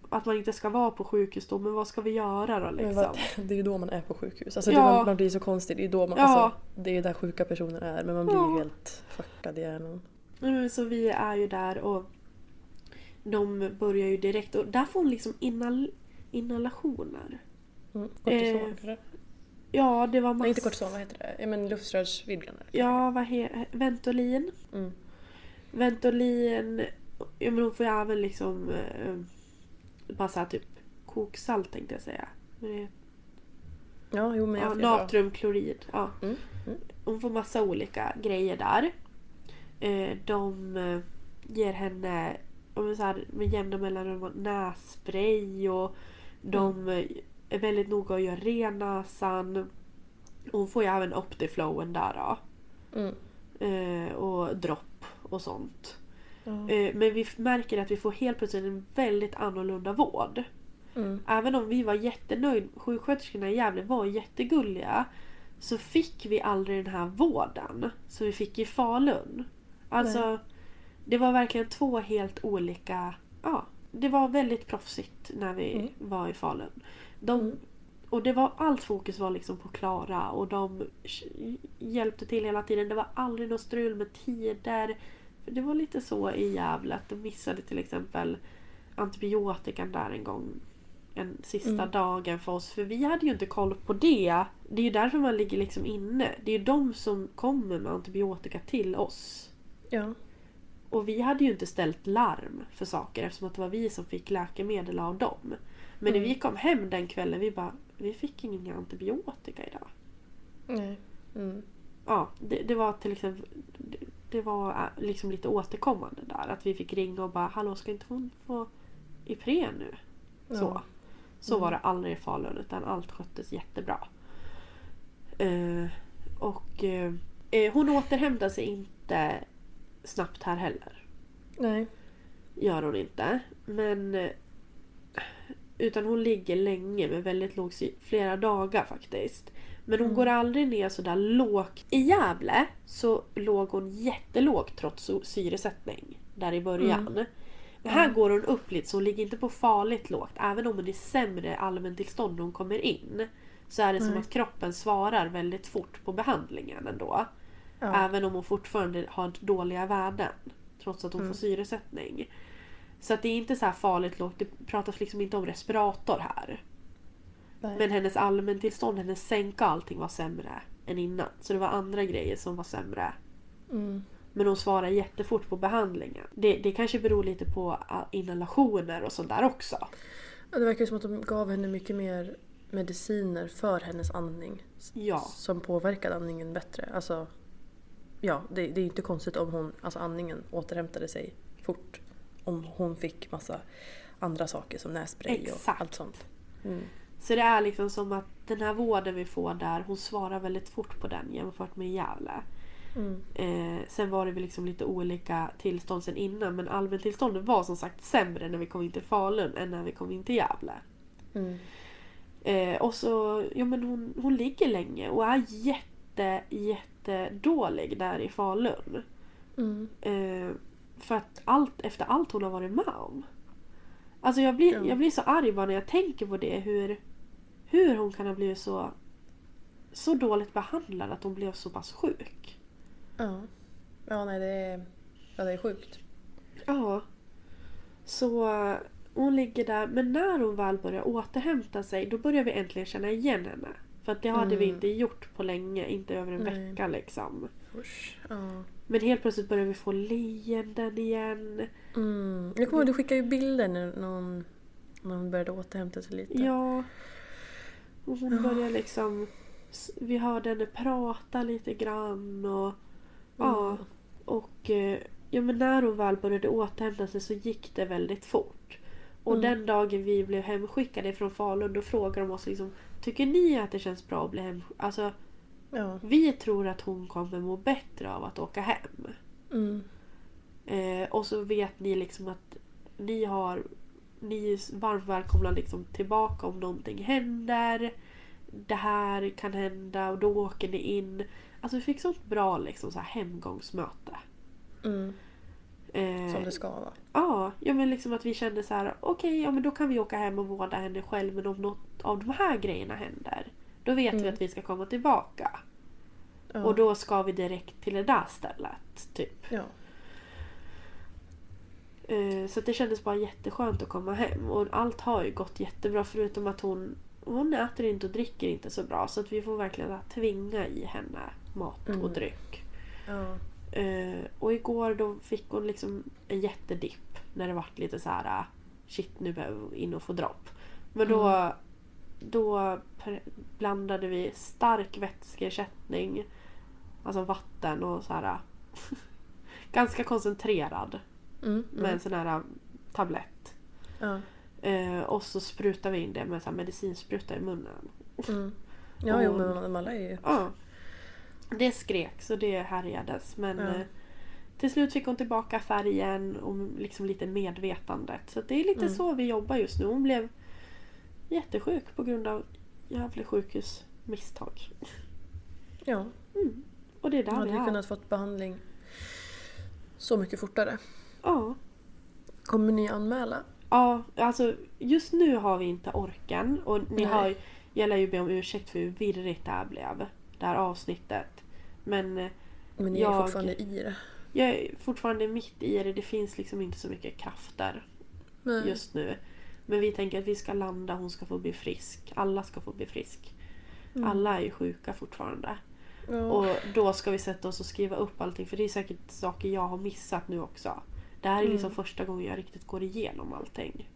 att man inte ska vara på sjukhus då, men vad ska vi göra då liksom? vad, det är ju då man är på sjukhus. Alltså Ja. det, man, man blir så konstig. Det är, då man, Ja. alltså, det är ju där sjuka personer är. Men man blir Ja. ju helt fuckad i hjärnan. Nej, men Så vi är ju där och de börjar ju direkt och där får hon liksom inhal inhalationer. Mm. Kortison Eh? Ja, det var massor. Nej inte kortison, vad heter det? Men luftrörsvidgande. Ja, vad heter Ventolin. Mm. Ventolin. Ja, men hon får ju även liksom eh, bara så här typ koksalt tänkte jag säga. Men Ja, jo men Ja, natriumklorid. Ja. Mm, mm. Hon får massa olika grejer där. Eh, de eh, ger henne men så här, med jämna mellanrum nässpray och de eh, är väldigt noga att göra ren näsan. Hon får ju även Optiflowen där då. Mm. Eh, och dropp och sånt. Ja. Eh, men vi märker att vi får helt plötsligt en väldigt annorlunda vård. Mm. Även om vi var jättenöjda, sjuksköterskorna i Gävle var jättegulliga. Så fick vi aldrig den här vården som vi fick i Falun. Alltså, det var verkligen två helt olika... Ja, det var väldigt proffsigt när vi Mm. var i Falun. De, Och det var, allt fokus var liksom på Klara och de hjälpte till hela tiden. Det var aldrig något strul med tider. Det var lite så i Gävle att de missade till exempel antibiotikan där en gång. En sista Mm. dagen för oss. För vi hade ju inte koll på det. Det är ju därför man ligger liksom inne. Det är ju de som kommer med antibiotika till oss. Ja. Och vi hade ju inte ställt larm för saker eftersom att det var vi som fick läkemedel av dem. Men när vi kom hem den kvällen, vi bara Vi fick ingen antibiotika idag. Nej. Mm. ja, det, det var till exempel det, var äh, liksom lite återkommande där. Att vi fick ringa och bara Hallå ska inte hon få Ipren nu? Så. Ja. Så var det aldrig i Falun utan allt sköttes jättebra. Eh, och eh, eh, hon återhämtar sig inte snabbt här heller. Nej. Gör hon inte. Men eh, utan hon ligger länge med väldigt låg flera dagar faktiskt. Men hon går aldrig ner sådär lågt. I Gävle så låg hon jättelågt trots syresättning. Där i början. Men här går hon upp lite så hon ligger inte på farligt lågt. Även om hon är sämre allmäntillstånd när hon kommer in. Så är det som att kroppen svarar väldigt fort på behandlingen ändå. Ja. Även om hon fortfarande har dåliga värden. Trots att hon får syresättning. Så att det är inte så här farligt lågt. Det pratas liksom inte om respirator här. Nej. Men hennes allmäntillstånd, hennes sänka och allting var sämre än innan. Så det var andra grejer som var sämre. Mm. Men hon svarar jättefort på behandlingen. Det, det kanske beror lite på ah, inhalationer och sånt där också. Ja, det verkar som att de gav henne mycket mer mediciner för hennes andning. Ja. Som påverkade andningen bättre. Alltså, ja, det, det är inte konstigt om hon, alltså andningen återhämtade sig fort. Om hon fick massa andra saker som nässpray och Exakt. allt sånt. Mm. Så det är liksom som att den här vården vi får där, hon svarar väldigt fort på den jämfört med Gävle. Mm. Eh, sen var det väl liksom lite olika tillstånd sen innan men allmäntillståndet var som sagt sämre när vi kom in till Falun än när vi kom in till Gävle. Mm. Eh, och så, ja men hon, hon ligger länge och är jätte, jättedålig där i Falun. Mm. Eh, för att allt, efter allt hon har varit med om. Alltså jag blir, Ja. jag blir så arg bara när jag tänker på det. Hur, hur hon kan ha blivit så, så dåligt behandlad att hon blev så pass sjuk. Ja. Ja, nej det är, ja, det är sjukt. Ja. Så eh, hon ligger där. Men när hon väl börjar återhämta sig då börjar vi äntligen känna igen henne. För att det hade vi Mm. inte gjort på länge. Inte över en Nej. vecka liksom. Ja. Men helt plötsligt börjar vi få leenden igen. Mm. Jag kommer ihåg du skickade ju bilder när, hon, när hon började återhämta sig lite. Ja. Och hon börjar liksom... Vi hörde henne prata lite grann och... Ja. Mm. Och eh, ja, men när hon väl började återhämta sig så gick det väldigt fort. Och Mm. den dagen vi blev hemskickade från Falun då frågade de oss liksom Tycker ni att det känns bra att bli hemskickade? Alltså Ja. vi tror att hon kommer må bättre av att åka hem. Mm. Eh, och så vet ni liksom att ni har ni är varmt välkomna liksom tillbaka om någonting händer. Det här kan hända och då åker ni in. Alltså vi fick sånt bra liksom, så här hemgångsmöte. Mm. Eh, Som det ska vara. Ja, ja men liksom att vi kände så här: okej ja men då kan vi åka hem och vårda henne själv men om något av de här grejerna händer då vet vi Mm. att vi ska komma tillbaka. Ja. Och då ska vi direkt till det där stället. Typ. Ja. Eh, Så det kändes bara jätteskönt att komma hem. Och allt har ju gått jättebra förutom att hon, hon äter inte och dricker inte så bra. Så att vi får verkligen tvinga i henne mat och Mm. dryck. Ja. Eh, och igår då fick hon liksom en jättedipp. När det vart lite så här: shit nu behöver vi in och få dropp. Men då, då pre- blandade vi stark vätskeersättning. Alltså vatten och så här. ganska koncentrerad Mm. med en sån här tablett. Ja. Eh, och så sprutar vi in det med så här medicinspruta i munnen. Mm. Ja, jo, men de alla är ju... Ja. Det skrek så det härjades men Ja. eh, till slut fick hon tillbaka färgen och liksom lite medvetandet. Så det är lite Mm. så vi jobbar just nu. Hon blev jättesjuk på grund av Gävle sjukhus misstag. Ja, Och det är där hade vi är. kunnat fått behandling så mycket fortare. Ja. Kommer ni anmäla? Ja, alltså just nu har vi inte orken och ni Nej. har, jag lär ju be om ursäkt för hur virrigt det här blev. Det här avsnittet. Men eh, Men ni är Jag- fortfarande i det. jag är fortfarande mitt i det. Det finns liksom inte så mycket krafter Nej. just nu. Men vi tänker att vi ska landa, hon ska få bli frisk. Alla ska få bli frisk. Alla är ju sjuka fortfarande. Ja. Och då ska vi sätta oss och skriva upp allting för det är säkert saker jag har missat nu också. Det här är liksom första gången jag riktigt går igenom allting.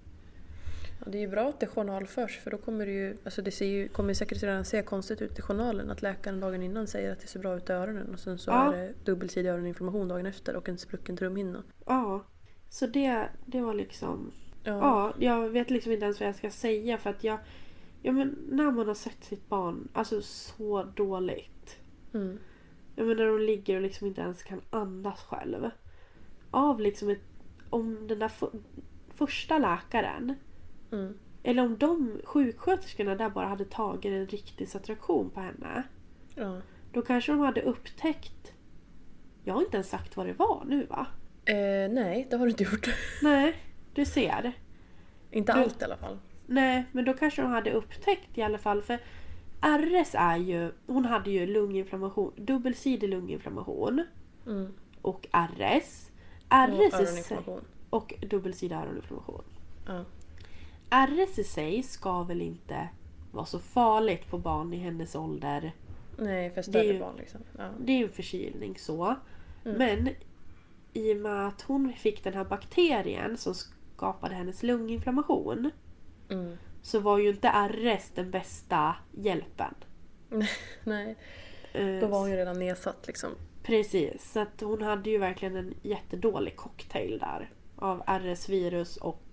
Och det är ju bra att det journalförs för då kommer det ju, alltså det ser ju, kommer säkert redan se konstigt ut i journalen att läkaren dagen innan säger att det ser bra ut i öronen och sen så Ja. är det dubbelsidig öroninflammation dagen efter och en sprucken trumhinna. Ja. Så det, det var liksom... Ja. Ja, jag vet liksom inte ens vad jag ska säga för att jag... Ja men när man har sett sitt barn, alltså så dåligt. Mm. Jag menar när de ligger och liksom inte ens kan andas själv. Av liksom ett... Om den där för, första läkaren Mm. eller om de sjuksköterskorna där bara hade tagit en riktig saturation på henne. Ja. Då kanske de hade upptäckt... Jag har inte ens sagt vad det var nu va? Eh, nej, det har du inte gjort. Nej, du ser. inte Du- allt i alla fall. Nej, men då kanske de hade upptäckt i alla fall. För RS är ju... Hon hade ju lunginflammation, dubbelsidig lunginflammation. Mm. Och RS. Och RS sig, öroninflammation. och dubbelsidig öroninflammation. Ja. RS i sig ska väl inte vara så farligt på barn i hennes ålder. Nej, för större ju- barn liksom. Ja. Det är ju en förkylning så. Mm. Men i och med att hon fick den här bakterien som skapade hennes lunginflammation. Mm. Så var ju inte RS den bästa hjälpen. Nej, Eh, då var hon ju redan nedsatt liksom. Precis, så att hon hade ju verkligen en jättedålig cocktail där. Av RS-virus och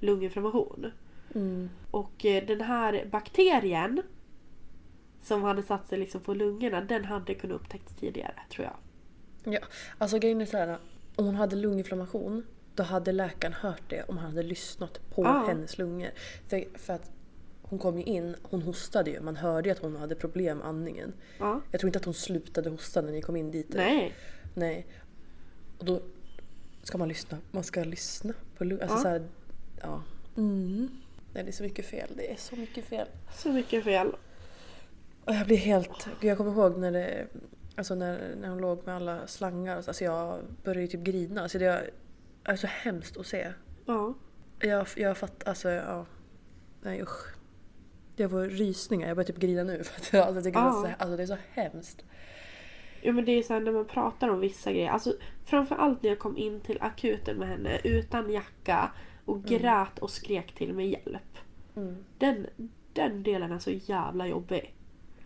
lunginflammation. Mm. Och eh, den här bakterien som hade satt sig liksom på lungorna, den hade kunnat upptäckts tidigare tror jag. Ja, alltså grejen är så här. Om hon hade lunginflammation då hade läkaren hört det om han hade lyssnat på Ja. hennes lungor. För, för att hon kom ju in, hon hostade ju. Man hörde ju att hon hade problem med andningen. Ja. Jag tror inte att hon slutade hosta när ni kom in dit. Nej. Nej. Och då ska man lyssna. Man ska lyssna på lungorna. Alltså så här, ja. Mm. Nej, det är så mycket fel. Det är så mycket fel. Så mycket fel. Och jag blir helt... Gud, jag kommer ihåg när det... Alltså när, när hon låg med alla slangar. Alltså jag började ju typ grina. Alltså det är, är så hemskt att se. Ja. Jag, jag fattar... Alltså ja... Nej usch. Jag får rysningar. Jag börjar typ grina nu. För att jag, alltså, jag tycker det, Ja. alltså, det är så hemskt. Ja men det är så här när man pratar om vissa grejer. Alltså framförallt när jag kom in till akuten med henne utan jacka och grät och skrek till mig hjälp. Mm. Den, den delen är så jävla jobbig.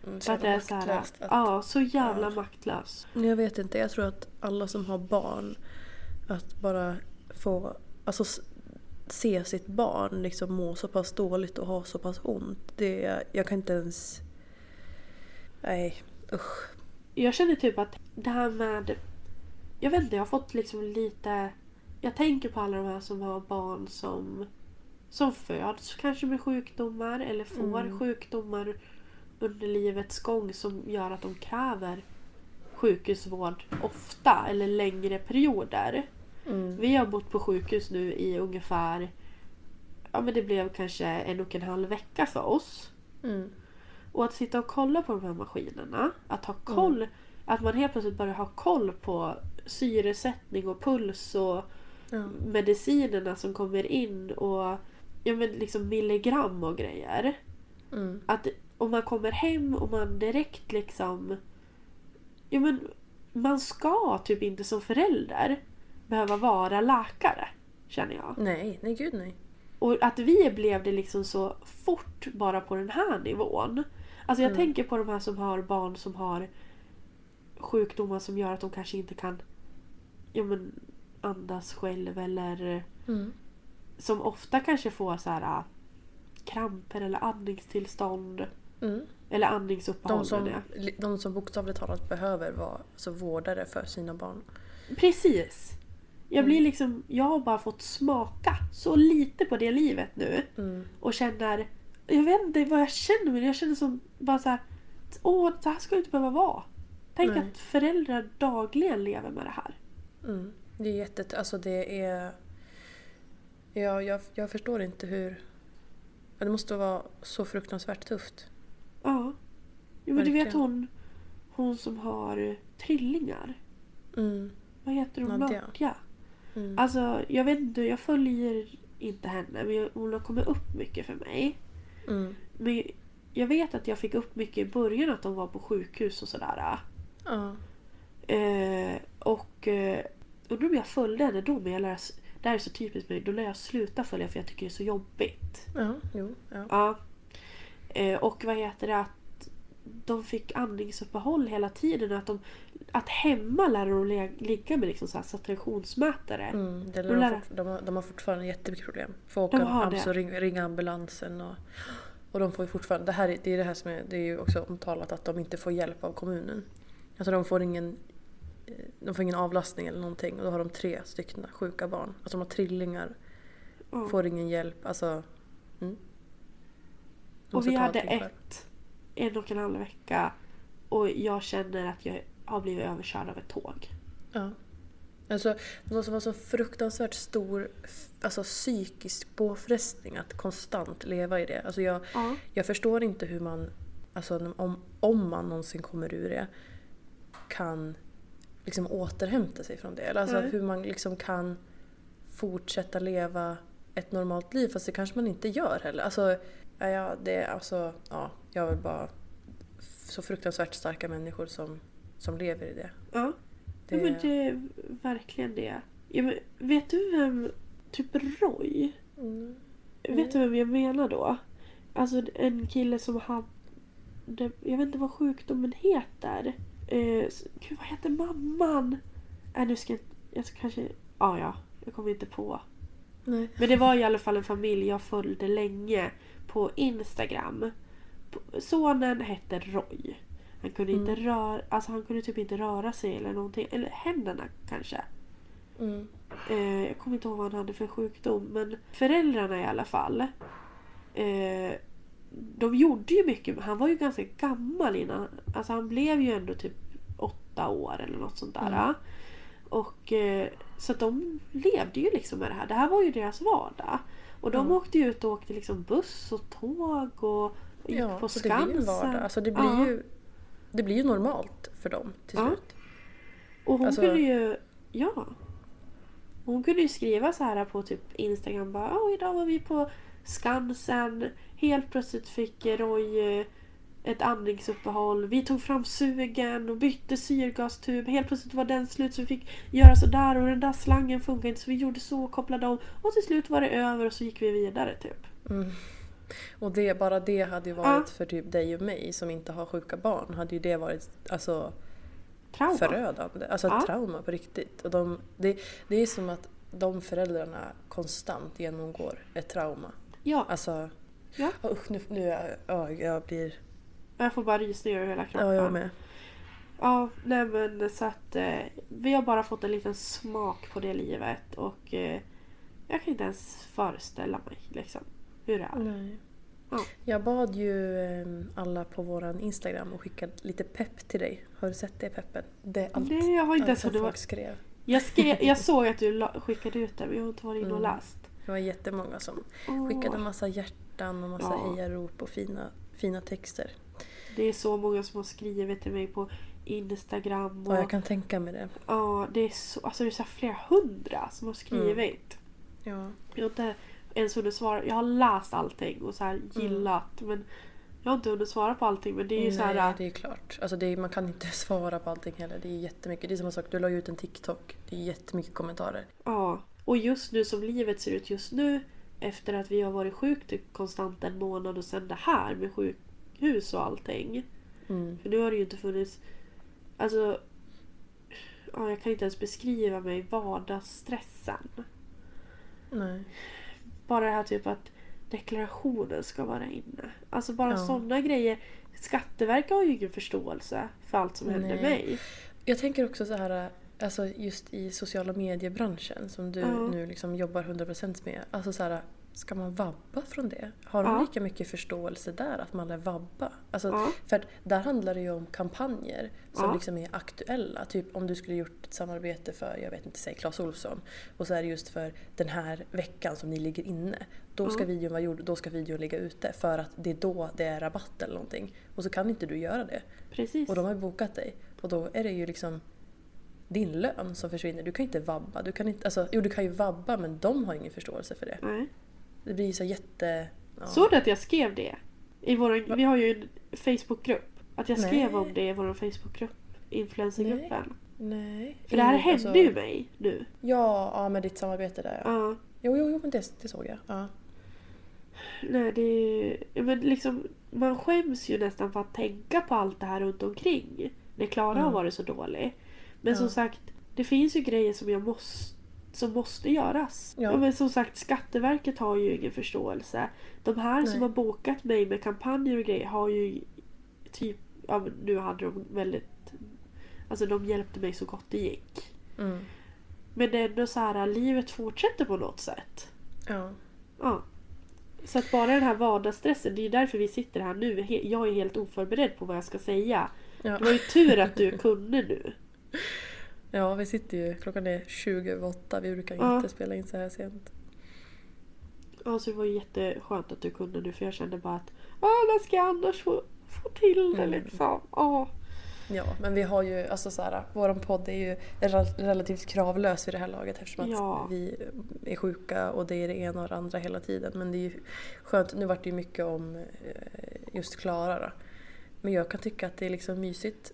Mm, så att det är så här, att- ja, så jävla Ja. maktlös. Jag vet inte, jag tror att alla som har barn, att bara få alltså, se sitt barn liksom må så pass dåligt och ha så pass ont. Det, jag kan inte ens... Nej, usch. Jag känner typ att det här med... Jag vet inte, jag har fått liksom lite... Jag tänker på alla de här som har barn som, som föds kanske med sjukdomar eller får Mm. sjukdomar under livets gång som gör att de kräver sjukhusvård ofta eller längre perioder. Mm. Vi har bott på sjukhus nu i ungefär... Ja men det blev kanske en och en halv vecka för oss. Mm. Och att sitta och kolla på de här maskinerna. Att ha koll. Att man helt plötsligt börjar ha koll på syresättning och puls och Ja. medicinerna som kommer in och ja, men liksom milligram och grejer. Mm. Att om man kommer hem och man direkt liksom... Ja men man ska typ inte som förälder behöva vara läkare. Känner jag. Nej, nej gud nej. Och att vi blev det liksom så fort bara på den här nivån. Alltså jag Mm. tänker på de här som har barn som har sjukdomar som gör att de kanske inte kan ja, men, andas själv eller Mm. som ofta kanske får så här äh, kramper eller andningstillstånd. Mm. Eller andningsuppehåll De, som, de som bokstavligt talat behöver vara alltså, vårdare för sina barn. Precis. Jag blir liksom, jag har bara fått smaka så lite på det livet nu. Mm. Och känner, jag vet inte vad jag känner men jag känner som bara så här, åh det här ska det inte behöva vara. Tänk Nej. att föräldrar dagligen lever med det här. Mm. Det är jättet... Alltså det är... Ja, jag, jag förstår inte hur... Det måste vara så fruktansvärt tufft. Ja. Jo, men du vet hon, hon som har trillingar. Mm. Vad heter hon? Nadja. Nadja. Mm. Alltså jag vet inte, jag följer inte henne men hon har kommit upp mycket för mig. Mm. Men jag vet att jag fick upp mycket i början att de var på sjukhus och sådär. Ja. Eh, och eh, undrar om jag följde henne då men jag läs, det här är så typiskt mig, då lär jag sluta följa för jag tycker det är så jobbigt. Ja, jo. Ja. Ja. Eh, och vad heter det att de fick andningsuppehåll hela tiden och att, de, att hemma lär de ligga med liksom så här saturationsmätare. Mm, det Då lär lär- de, fort, de, har, de har fortfarande jättemycket problem. Får åka De har alltså, det. ringa, ringa ambulansen och, och de får fortfarande... Det, här, är- det är det här som är, det är ju också omtalat att de inte får hjälp av kommunen. Alltså de får ingen, de får ingen avlastning eller någonting och då har de tre stycken sjuka barn. Alltså de har trillingar, Ja. får ingen hjälp. Alltså... Mm. Och vi hade ett, en och en halv vecka och jag känner att jag har blivit överkörd av ett tåg. Ja. Alltså, det måste vara så fruktansvärt stor alltså, psykisk påfrestning att konstant leva i det. Alltså, jag, Ja. jag förstår inte hur man, alltså, om, om man någonsin kommer ur det, kan liksom återhämta sig från det. Eller Alltså, Nej. hur man liksom kan fortsätta leva ett normalt liv fast det kanske man inte gör heller. Alltså, ja, det är alltså, ja, jag vill bara så fruktansvärt starka människor som, som lever i det. Ja. Det- Ja, men det är verkligen det. Ja, vet du vem, typ Roy? Mm. Vet du vem jag menar då? Alltså en kille som hade, jag vet inte vad sjukdomen heter. Eh, gud vad heter mamman? Äh, nu ska jag, jag ska kanske, ja ja, jag kommer inte på. Nej. Men det var i alla fall en familj jag följde länge på Instagram. Sonen hette Roy. Han kunde, inte röra, alltså han kunde typ inte röra sig eller någonting. Eller händerna kanske. Mm. Eh, jag kommer inte ihåg vad han hade för sjukdom. Men föräldrarna i alla fall. Eh, de gjorde ju mycket. Han var ju ganska gammal innan. Alltså han blev ju ändå typ åtta år eller något sånt där. Och, eh, så de levde ju liksom med det här. Det här var ju deras vardag. Och de åkte ju ut och åkte liksom buss och tåg och, och gick Ja, på så det blir Skansen. vardag. Alltså det blir, Ja. ju, det blir ju normalt för dem till Ja. slut. Och hon Alltså- kunde ju... Ja. Hon kunde ju skriva så här på typ Instagram bara "Ja, idag var vi på Skansen. Helt plötsligt fick Roy eh, ett andningsuppehåll. Vi tog fram sugen och bytte syrgastub. Helt plötsligt var den slut så vi fick göra så där och den där slangen funkar inte så vi gjorde så och kopplade om. Och till slut var det över och så gick vi vidare typ. Och det, bara det hade ju varit för typ dig och mig som inte har sjuka barn, hade ju det varit alltså, Trauma. förödande. Alltså Ja. trauma på riktigt. Och de, det, det är som att de föräldrarna konstant genomgår ett trauma. Ja, Alltså, Ja. usch, nu, nu jag, ja, jag blir... jag får bara rysningar över hela kroppen. Ja, jag med. Ja, nej men så att eh, vi har bara fått en liten smak på det livet och eh, jag kan inte ens föreställa mig liksom hur det är. Nej. Ja. Jag bad ju eh, alla på våran Instagram att skicka lite pepp till dig. Har du sett det peppen? Det är allt, Nej, jag har inte allt som det var- folk skrev. Jag, skrev, jag såg att du la, skickade ut det men jag har inte varit inne och Mm. läst. Det var jättemånga som Åh, skickade massa hjärtan och massa Ja. hejarop och fina, fina texter. Det är så många som har skrivit till mig på Instagram. Och, Och jag kan tänka mig det. ja, det är så, alltså det är så flera hundra som har skrivit. Ja. Jag har inte ens hunnit svara. Jag har läst allting och så här gillat men jag har inte hunnit svara på allting men det är ju så här... Nej, det är klart. Alltså är, man kan inte svara på allting heller. Det är jättemycket. Det är samma sak, du la ju ut en TikTok. Det är jättemycket kommentarer. Ja, och just nu som livet ser ut just nu efter att vi har varit sjukt konstant en månad och sen det här med sjukhus och allting. Mm. För nu har det ju inte funnits... Alltså... Ja, jag kan inte ens beskriva mig vardagsstressen. Nej. Bara det här typ att deklarationen ska vara inne. Alltså bara Ja. sådana grejer. Skatteverket har ju ingen förståelse för allt som händer mig. Jag tänker också så här, alltså just i sociala mediebranschen som du Ja. nu liksom jobbar 100% med. Alltså så här, ska man vabba från det? Har de Ja. lika mycket förståelse där att man lär vabba? Alltså, Ja. För där handlar det ju om kampanjer som Ja. liksom är aktuella. Typ om du skulle gjort ett samarbete för, jag vet inte, säg Clas Ohlson. Och så är det just för den här veckan som ni ligger inne. Då ska, videon vara gjord, då ska videon ligga ute för att det är då det är rabatt eller någonting. Och så kan inte du göra det. Precis. Och de har bokat dig. Och då är det ju liksom din lön som försvinner. Du kan inte vabba. Du kan inte, alltså, jo, du kan ju vabba men de har ingen förståelse för det. Nej. Det blir ju så jätte... Ja. Såg du att jag skrev det? I vår, vi har ju en Facebookgrupp. Att jag skrev Nej. om det i vår Facebookgrupp. Influencergruppen. Nej. För det här Mm, hände alltså- ju mig nu. Ja, ja, med ditt samarbete där ja. Ja. Jo, jo, jo men det, det såg jag. Ja. Nej, det... Men liksom, man skäms ju nästan för att tänka på allt det här runt omkring. När Klara har varit så dålig. Men Ja. som sagt, det finns ju grejer som jag måste som måste göras. Ja. Men som sagt, Skatteverket har ju ingen förståelse. De här Nej. som har bokat mig med kampanjer och grejer har ju typ... Ja, nu hade de väldigt... Alltså de hjälpte mig så gott det gick. Mm. Men det är ändå så här, livet fortsätter på något sätt. Ja. Ja. Så att bara den här vardagsstressen, det är ju därför vi sitter här nu. Jag är helt oförberedd på vad jag ska säga. Ja. Det var ju tur att du kunde nu. Ja, vi sitter ju, klockan är 20 över 8, vi brukar Ja. inte spela in så här sent. Ja, så det var jätteskönt att du kunde nu för jag kände bara att när ska jag annars få, få till det Mm. liksom? Ja. Ja, men vi har ju, alltså så här, våran podd är ju rel- relativt kravlös vid det här laget eftersom att Ja. vi är sjuka och det är det ena och det andra hela tiden. Men det är ju skönt, nu vart det ju mycket om eh, just Klara då. Men jag kan tycka att det är liksom mysigt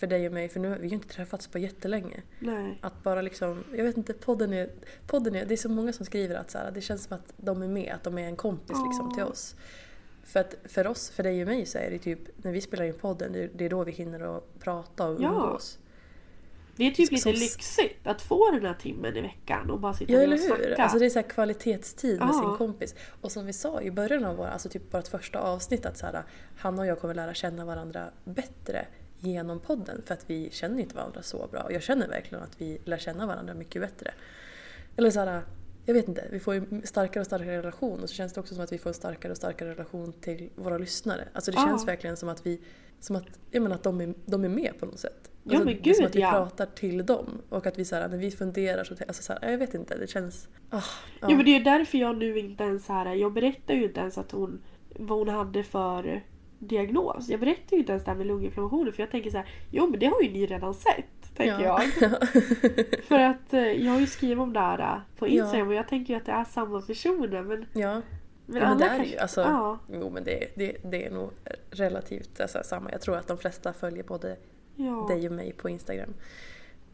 för dig och mig, för nu vi har ju inte träffats på jättelänge. Nej. Att bara liksom, jag vet inte, podden är, podden är, det är så många som skriver att så här, det känns som att de är med, att de är en kompis liksom till oss. För att för oss, för dig och mig så är det typ, när vi spelar in podden, det är, det är då vi hinner att prata och Ja. umgås. Det är typ Som- lite lyxigt att få den här timmen i veckan och bara sitta Ja eller och hur? snacka. Alltså det är så kvalitetstid med Ja. sin kompis. Och som vi sa i början av våra, alltså typ vårt första avsnitt att så här, Hanna och jag kommer lära känna varandra bättre genom podden för att vi känner inte varandra så bra. Och jag känner verkligen att vi lär känna varandra mycket bättre. Eller så här, jag vet inte, vi får ju starkare och starkare relation och så känns det också som att vi får en starkare och starkare relation till våra lyssnare. Alltså det Ja. känns verkligen som att vi, som att, jag menar att de är, de är med på något sätt. Ja, Alltså, men är som gud, att vi ja. pratar till dem och att vi så här, när vi funderar så, alltså så här, jag vet inte, det känns... Ah, Ja. men det är därför jag nu inte ens här, jag berättar ju inte ens att hon, vad hon hade för diagnos. Jag berättar ju inte ens det här med lunginflammationen för jag tänker så här, jo men det har ju ni redan sett, tänker Ja. jag. för att eh, jag har ju skrivit om det här eh, på Ja. Instagram och jag tänker ju att det är samma personer men, Ja, men ja men det är kanske... ju. Alltså, ja, Jo men det, det, det är nog relativt alltså, samma. Jag tror att de flesta följer både ja. dig och mig på Instagram.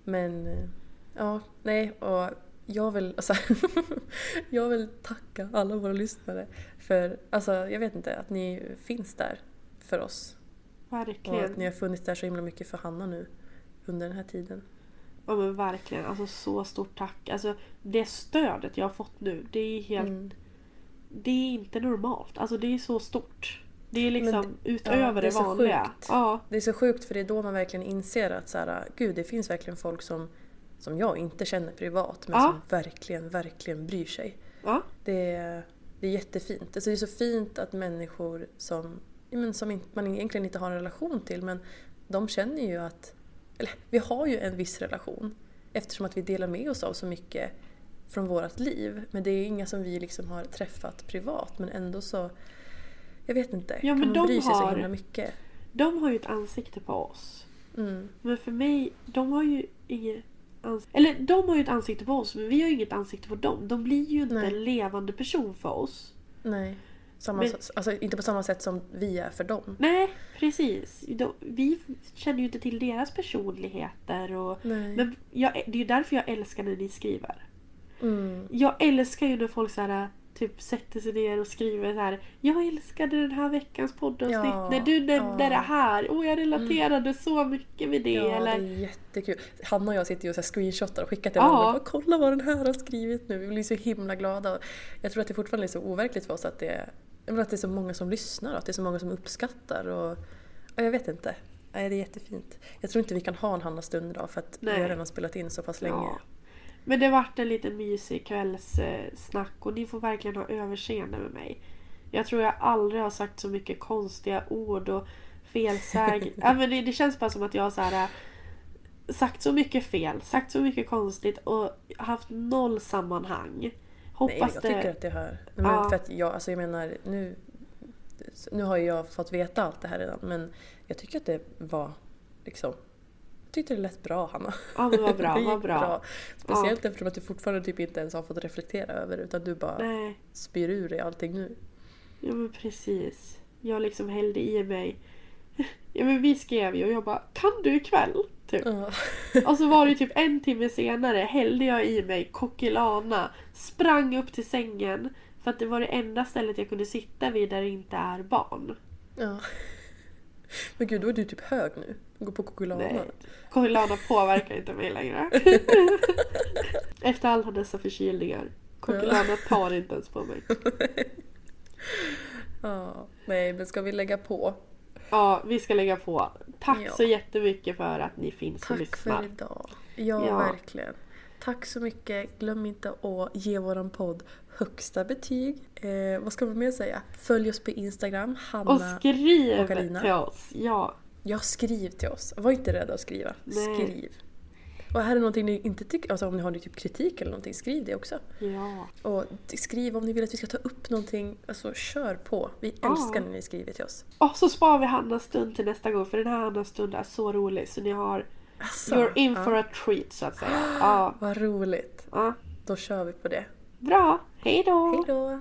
Men eh, ja, nej och jag vill, alltså, jag vill tacka alla våra lyssnare för, alltså jag vet inte, att ni finns där för oss. Och att verkligen. ni har funnits där så himla mycket för Hanna nu under den här tiden. Ja men verkligen, alltså så stort tack. Alltså det stödet jag har fått nu, det är helt... Mm. Det är inte normalt. Alltså det är så stort. Det är liksom det- utöver ja, det är det vanliga. Ja, Det är så sjukt för det är då man verkligen inser att så här, gud det finns verkligen folk som, som jag inte känner privat men Ja. som verkligen, verkligen bryr sig. ja, Det är, det är jättefint. Alltså det är så fint att människor som, men som man egentligen inte har en relation till men de känner ju att, eller vi har ju en viss relation eftersom att vi delar med oss av så mycket från vårt liv. Men det är inga som vi liksom har träffat privat men ändå så, jag vet inte, Ja, kan men man de bry sig så har- himla mycket. de har ju ett ansikte på oss. Mm. Men för mig, de har ju inget ansikte. Eller de har ju ett ansikte på oss men vi har ju inget ansikte på dem. De blir ju inte Nej. en levande person för oss. Nej. Samma, Men- alltså, inte på samma sätt som vi är för dem. Nej, precis. Vi känner ju inte till deras personligheter. Och, Nej. men jag, det är ju därför jag älskar när ni skriver. Mm. Jag älskar ju när folk så här, typ sätter sig ner och skriver så här. Jag älskade den här veckans poddavsnitt Ja, när du nämnde ja. det här. Och jag relaterade så mycket med det. Ja, eller, det är jättekul. Hanna och jag sitter ju och så här screenshotar och skickar till Ja. varandra. Kolla vad den här har skrivit nu. Vi blir så himla glada. Jag tror att det fortfarande är så overkligt för oss att det menar att det är så många som lyssnar och att det är så många som uppskattar. Och, och jag vet inte. Nej, det är jättefint. Jag tror inte vi kan ha en Hanna-stund idag för att Nej. vi har redan spelat in så pass länge. Ja. Men det vart en liten mysig kvällssnack och ni får verkligen ha överseende med mig. Jag tror jag aldrig har sagt så mycket konstiga ord och felsäg... ja, men det, det känns bara som att jag har så här, äh, sagt så mycket fel, sagt så mycket konstigt och haft noll sammanhang. Nej, Hoppas jag det... tycker att det hör. Nej, men Ja. för att jag, alltså jag menar, nu, nu har jag fått veta allt det här redan men jag tycker att det var liksom jag tyckte det lät bra Hanna. Ja men vad bra, det gick vad bra. Speciellt eftersom att du fortfarande typ inte ens har fått reflektera över det utan du bara Nej, spyr ur dig allting nu. ja men precis. Jag liksom hällde i mig. Ja men vi skrev ju och jag bara Kan du ikväll? Typ. Ja. Och så var det typ en timme senare hällde jag i mig Kokilana, sprang upp till sängen för att det var det enda stället jag kunde sitta vid där det inte är barn. ja. Men gud, då är du typ hög nu. Gå på Kokilana. Nej, Kokilana påverkar inte mig längre. Efter alla dessa förkylningar. Kokilana tar inte ens på mig. Ja. Nej, men ska vi lägga på? Ja, vi ska lägga på. Tack Ja. så jättemycket för att ni finns och Tack lyssnar. för idag. Ja, Ja. verkligen. Tack så mycket. Glöm inte att ge våran podd högsta betyg. Eh, vad ska vi mer säga? Följ oss på Instagram, Hanna. Och skriv och till oss. Ja. Ja, skriv till oss. Var inte rädda att skriva. Nej. Skriv. Och här är någonting ni inte tycker, alltså om ni har typ kritik eller någonting, skriv det också. Ja. Och skriv om ni vill att vi ska ta upp någonting, alltså kör på. Vi älskar när ni skriver till oss. Och så sparar vi Hannas stund till nästa gång för den här Hannas stund är så rolig så ni har Asså, You're in ja. for a treat så att säga. Ja. Vad roligt. ja. Då kör vi på det. Bra, hej då!